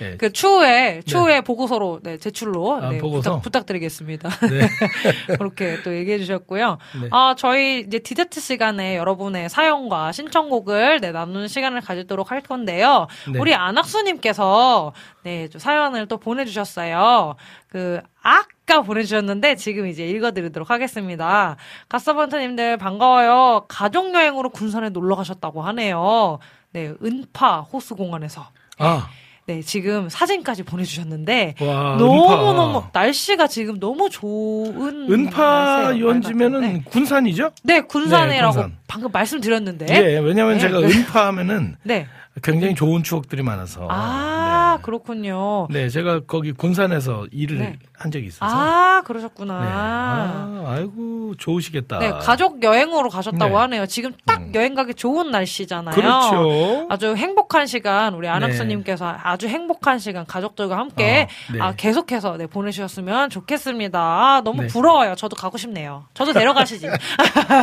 예. 그 추후에 추후에 보고서로 네, 제출로 아, 네, 보고서? 부탁, 드리겠습니다 네. <laughs> 그렇게 또 얘기해 주셨고요. 네. 아 저희 이제 디저트 시간에 여러분의 사연과 신청곡을 네, 나누는 시간을 가지도록 할 건데요. 네. 우리 안학수님께서 네, 좀 사연을 또 보내주셨어요. 그 아까 보내주셨는데 지금 이제 읽어드리도록 하겠습니다. 가서번트님들 반가워요. 가족 여행으로 군산에 놀러 가셨다고 하네요. 네, 은파 호수공원에서. 아, 네, 지금 사진까지 보내주셨는데 와, 너무 너무 은파. 날씨가 지금 너무 좋은 은파 네. 군산이죠? 네, 군산이라고 네, 군산. 방금 말씀드렸는데. 예, 왜냐면 네. 제가 은파 하면은 네. 굉장히 좋은 추억들이 많아서. 아, 그렇군요. 네. 네, 제가 거기 군산에서 일을 네. 한 적이 있어서. 아, 그러셨구나. 네. 아, 아이고, 좋으시겠다. 네, 가족 여행으로 가셨다고 네. 하네요. 지금 딱 음. 여행 가기 좋은 날씨잖아요. 그렇죠. 아주 행복한 시간 우리 네. 안학수님께서 아주 행복한 시간 가족들과 함께 어, 네. 아, 계속해서 네, 보내주셨으면 좋겠습니다. 아, 너무 네. 부러워요. 저도 가고 싶네요. 저도 데려가시지. <laughs>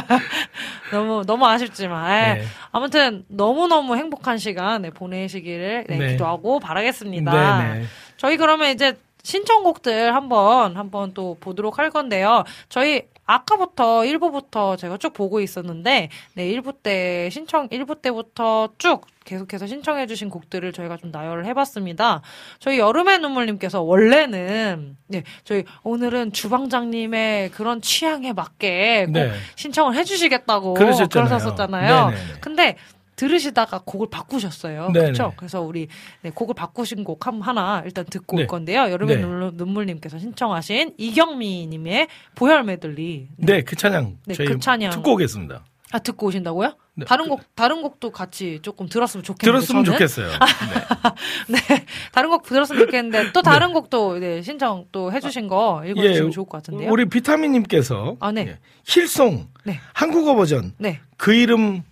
<laughs> 너무 너무 아쉽지만 에, 네. 아무튼 너무 너무 행복한 시간 네, 보내시기를 네, 네. 기도하고 바라겠습니다. 네, 네. 저희 그러면 이제 신청곡들 한번 한번 또 보도록 할 건데요. 저희 아까부터 1부부터 제가 쭉 보고 있었는데 네, 1부 때 신청 1부 때부터 쭉 계속해서 신청해 주신 곡들을 저희가 좀 나열을 해 봤습니다. 저희 여름의 눈물 님께서 원래는 네, 저희 오늘은 주방장님의 그런 취향에 맞게 꼭 네. 신청을 해 주시겠다고 그러셨잖아요. 그러셨었잖아요. 네네네. 근데 들으시다가 곡을 바꾸셨어요. 네네. 그렇죠? 그래서 우리 네, 곡을 바꾸신 곡 한- 하나 일단 듣고 네. 올 건데요. 여름의 네. 눈물- 눈물님께서 신청하신 이경미님의 보혈 메들리. 네, 그 찬양. 네, 그 찬양. 듣고 오겠습니다. 아 듣고 오신다고요? 네. 다른 곡 다른 곡도 같이 조금 들었으면 좋겠는데 들었으면 저는? 좋겠어요. <laughs> 네. 네, 다른 곡 들었으면 좋겠는데 또 다른 곡도 네, 신청 또 해주신 거 읽어주시면 좋을 것 같은데요. 예, 우리 비타민님께서 아, 네. 예, 힐송 네. 한국어 버전 네. 그 이름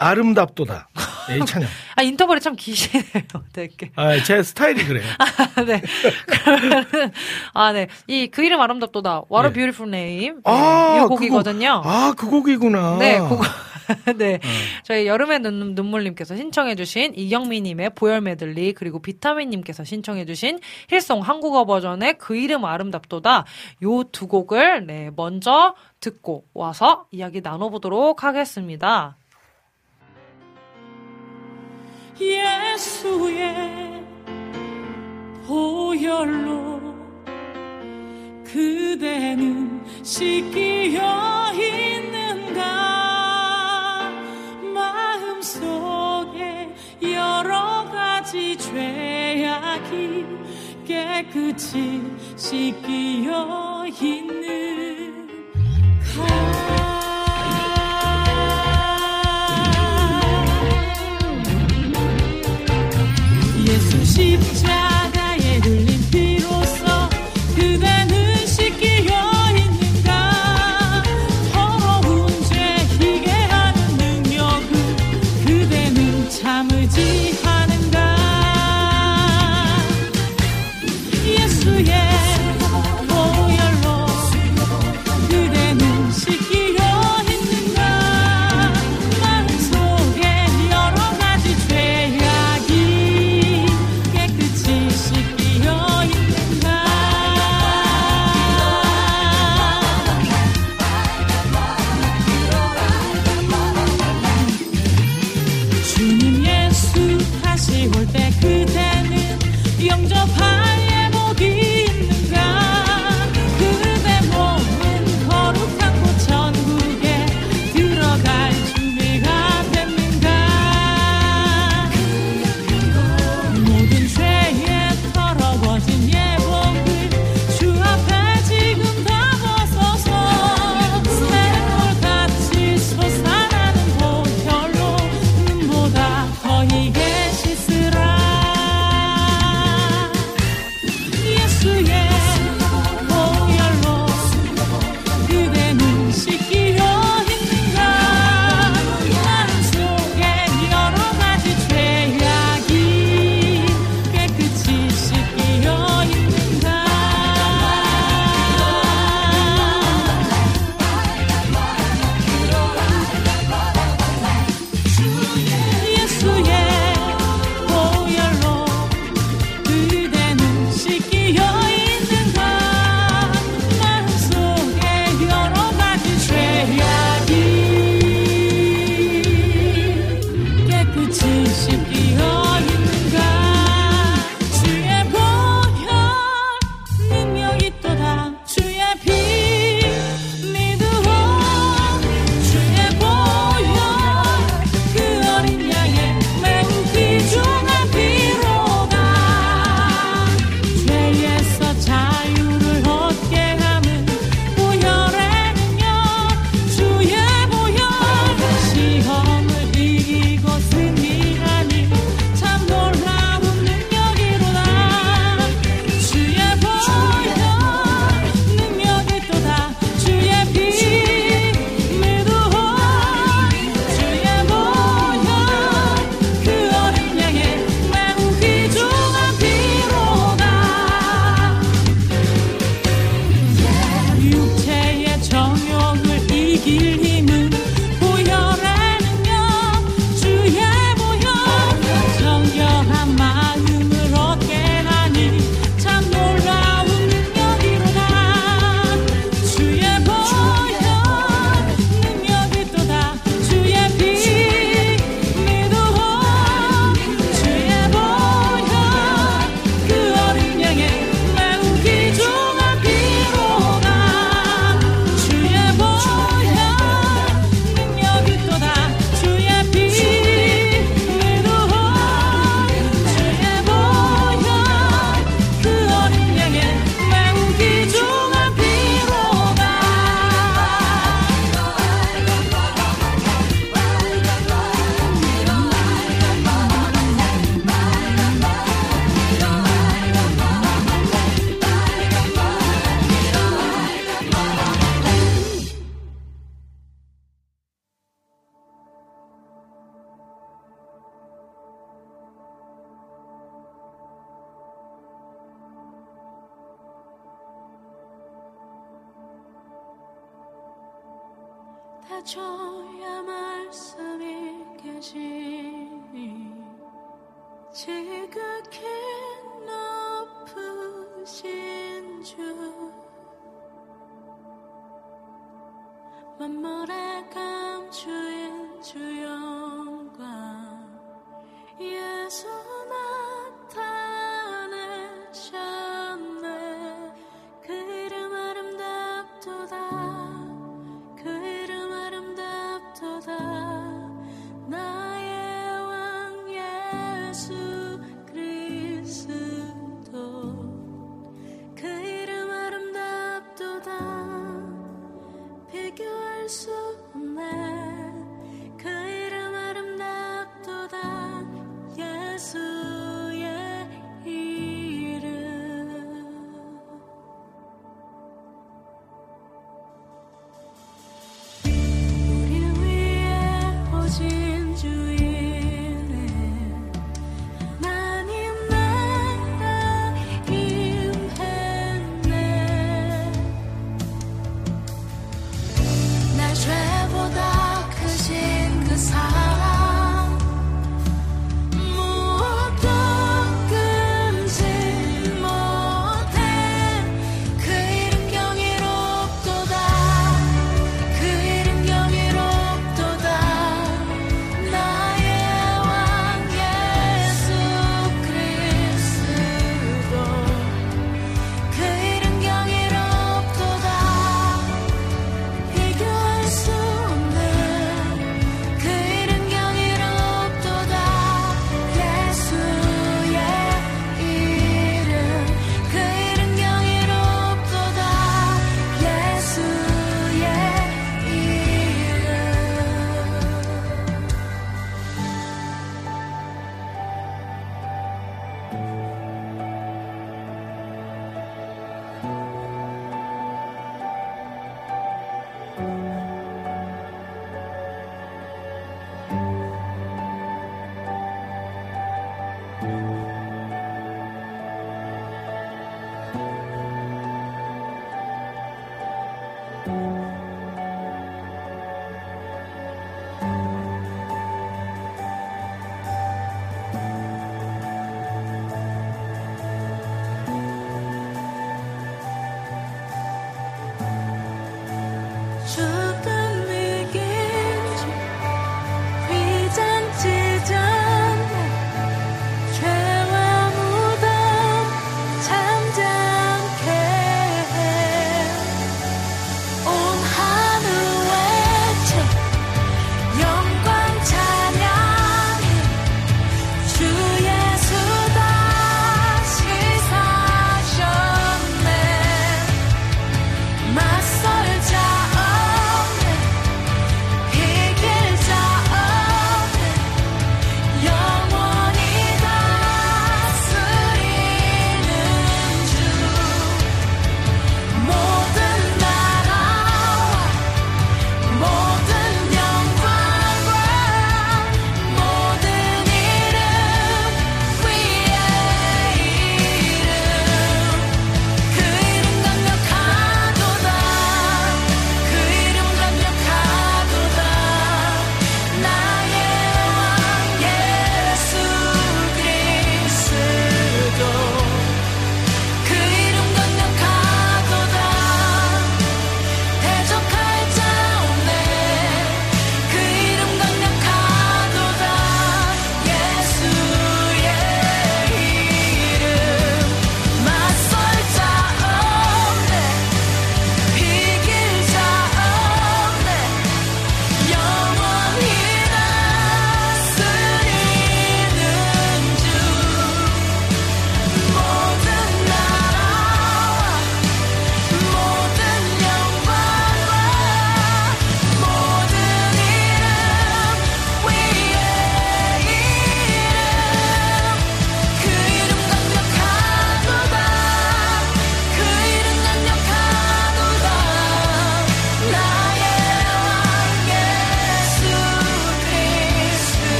아름답도다. 예, 이 찬양. <laughs> 아 인터벌이 참 기시네요. <laughs> 되게. 아, 제 스타일이 그래요. <laughs> 네. 그러면은 아 네. 이 그 이름 아름답도다. What a 네. beautiful name. 아, 이그 곡이거든요. 곡. 아, 그 곡이구나. 네, 그거. 네. 어. 저희 여름의 눈, 눈물님께서 신청해주신 이경미님의 보혈 메들리, 그리고 비타민님께서 신청해주신 힐송 한국어 버전의 그 이름 아름답도다. 요 두 곡을, 네, 먼저 듣고 와서 이야기 나눠보도록 하겠습니다. 예수의 보혈로 그대는 씻기어 있는가? 마음속에 여러 가지 죄악이 깨끗이 씻기어 있는 가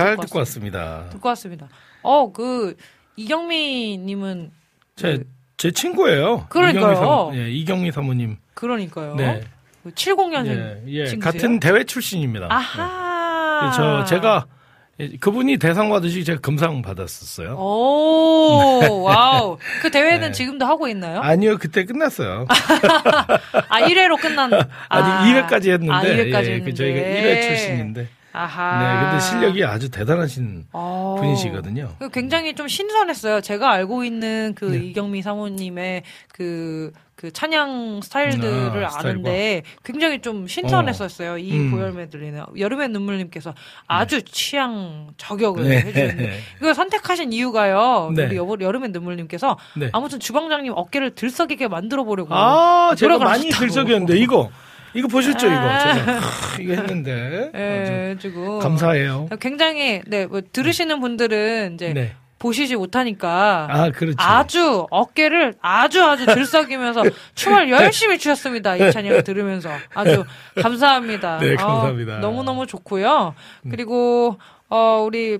잘 듣고 듣고 왔습니다. 왔습니다. 듣고 왔습니다. 어, 그 이경미 님은 제, 제 친구예요. 그러니까요. 이경미 사모, 예, 이경미 사모님. 그러니까요. 네. 70년생 예, 예, 친구세요? 같은 대회 출신입니다. 아하. 예, 저 제가 예, 그분이 대상 받으시 제가 금상 받았었어요. 오, 와우. 그 대회는 네. 지금도 하고 있나요? 아니요, 그때 끝났어요. <laughs> 아, 1회로 끝난. <laughs> 아직 2회까지 했는데, 아, 2회까지 예, 했는데. 그 저희가 1회 출신인데, 아하. 네, 근데 실력이 아주 대단하신 어. 분이시거든요. 그 굉장히 좀 신선했어요. 제가 알고 있는 그 네. 이경미 사모님의 그, 그 찬양 스타일들을 아. 아는데 굉장히 좀 신선했었어요. 이 음. 고열 메들리는. 여름의 눈물님께서 아주 취향 저격을 네. 해주셨는데 <laughs> 이걸 선택하신 이유가요. 네. 우리 여, 여름의 눈물님께서 네. 아무튼 주방장님 어깨를 들썩이게 만들어 보려고. 아, 제가 많이. 들썩였는데, 이거. 이거 보셨죠, 이거? 아. 제가 크, 이거 했는데. 예, 아주 지금 감사해요. 굉장히 네, 뭐 들으시는 분들은 이제 네. 보시지 못하니까 아, 그렇지. 아주 어깨를 아주 아주 들썩이면서 <laughs> 춤을 열심히 추셨습니다. 이 찬양을 들으면서 아주 감사합니다. 네, 감사합니다. 너무 너무 좋고요. 그리고 어 우리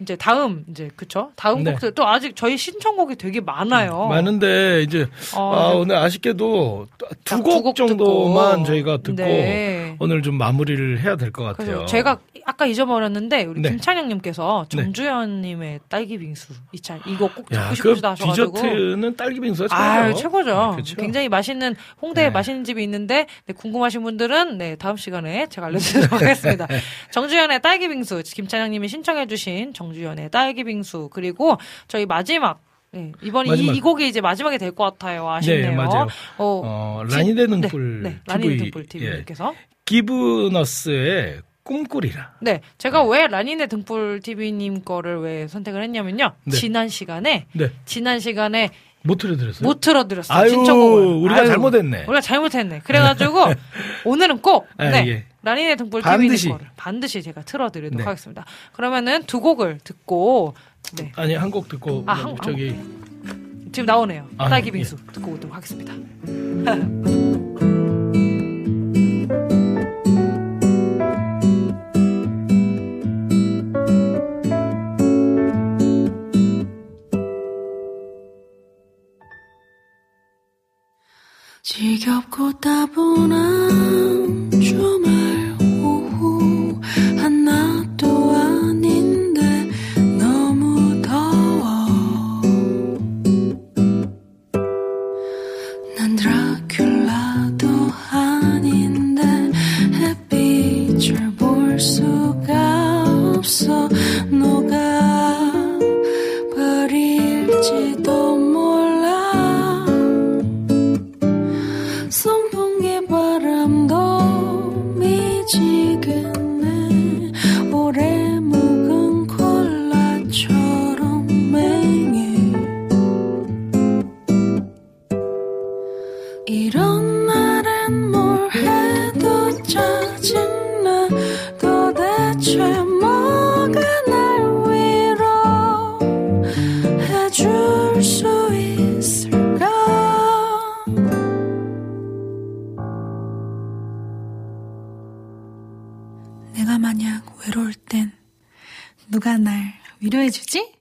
이제 다음 이제 그쵸? 다음 네. 곡들 또 아직 저희 신청곡이 되게 많아요. 많은데, 이제, 어, 아, 네. 오늘 아쉽게도 두두곡곡 정도만 듣고. 저희가 듣고 네. 오늘 좀 마무리를 해야 될 것 같아요. 제가 아까 잊어버렸는데 우리 네. 김찬영님께서 네. 정주현님의 딸기 빙수 이찬 이거 꼭 야, 듣고 그 싶으시다 하셔가지고 디저트는 딸기 빙수가 아 최고죠. 최고죠. 네, 그렇죠. 굉장히 맛있는 홍대에 네. 맛있는 집이 있는데 네, 궁금하신 분들은 네 다음 시간에 제가 알려드리도록 하겠습니다. <laughs> 정주현의 딸기 빙수 김찬영님이 신청해주신 정 주현의 딸기 빙수 그리고 저희 마지막 네, 이번 이, 마지막. 이 곡이 이제 마지막이 될 것 같아요. 아쉽네요. 네, 맞아요. 어, 어, 지- 라니데 네, 등불 네, 라니데 TV, 등불 TV님께서 기브너스의 꿈꾸리라. 네, 제가 왜 라니네 등불 TV님 거를 왜 선택을 했냐면요. 네. 지난 시간에 네. 지난 시간에 못 틀어드렸어요? 못 틀어드렸어요. 아유, 신청곡을. 우리가 아유, 잘못했네. 우리가 잘못했네. 그래가지고 <laughs> 오늘은 꼭 아, 네, 예. 라니네 등불 반드시. 거를 반드시 제가 틀어드리도록 네. 하겠습니다. 그러면은 두 곡을 듣고 네, 아니, 한 곡 듣고, 아, 한- 저기, 지금 나오네요. 아, 딸기 예. 빙수 듣고 오도록 하겠습니다. 지겹고 따분한 주말 해주지?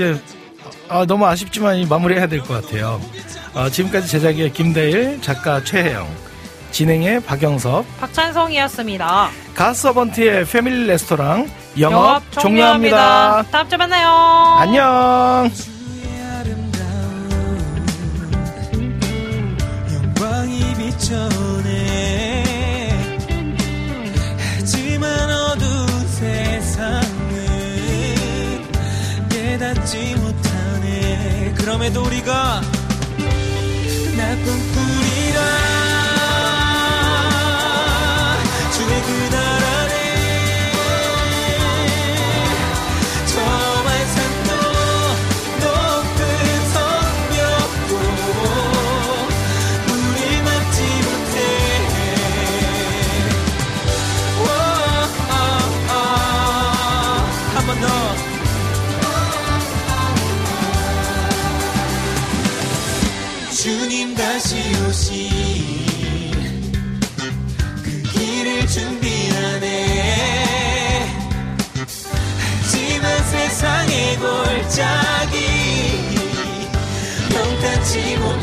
이제 아, 너무 아쉽지만 이 마무리해야 될 것 같아요. 어, 지금까지 제작의 김대일, 작가 최혜영, 진행의 박영섭, 박찬성이었습니다. 가서번트의 패밀리 레스토랑 영업, 영업 종료합니다. 다음 주에 만나요. 안녕. 그럼에도 우리가 영탄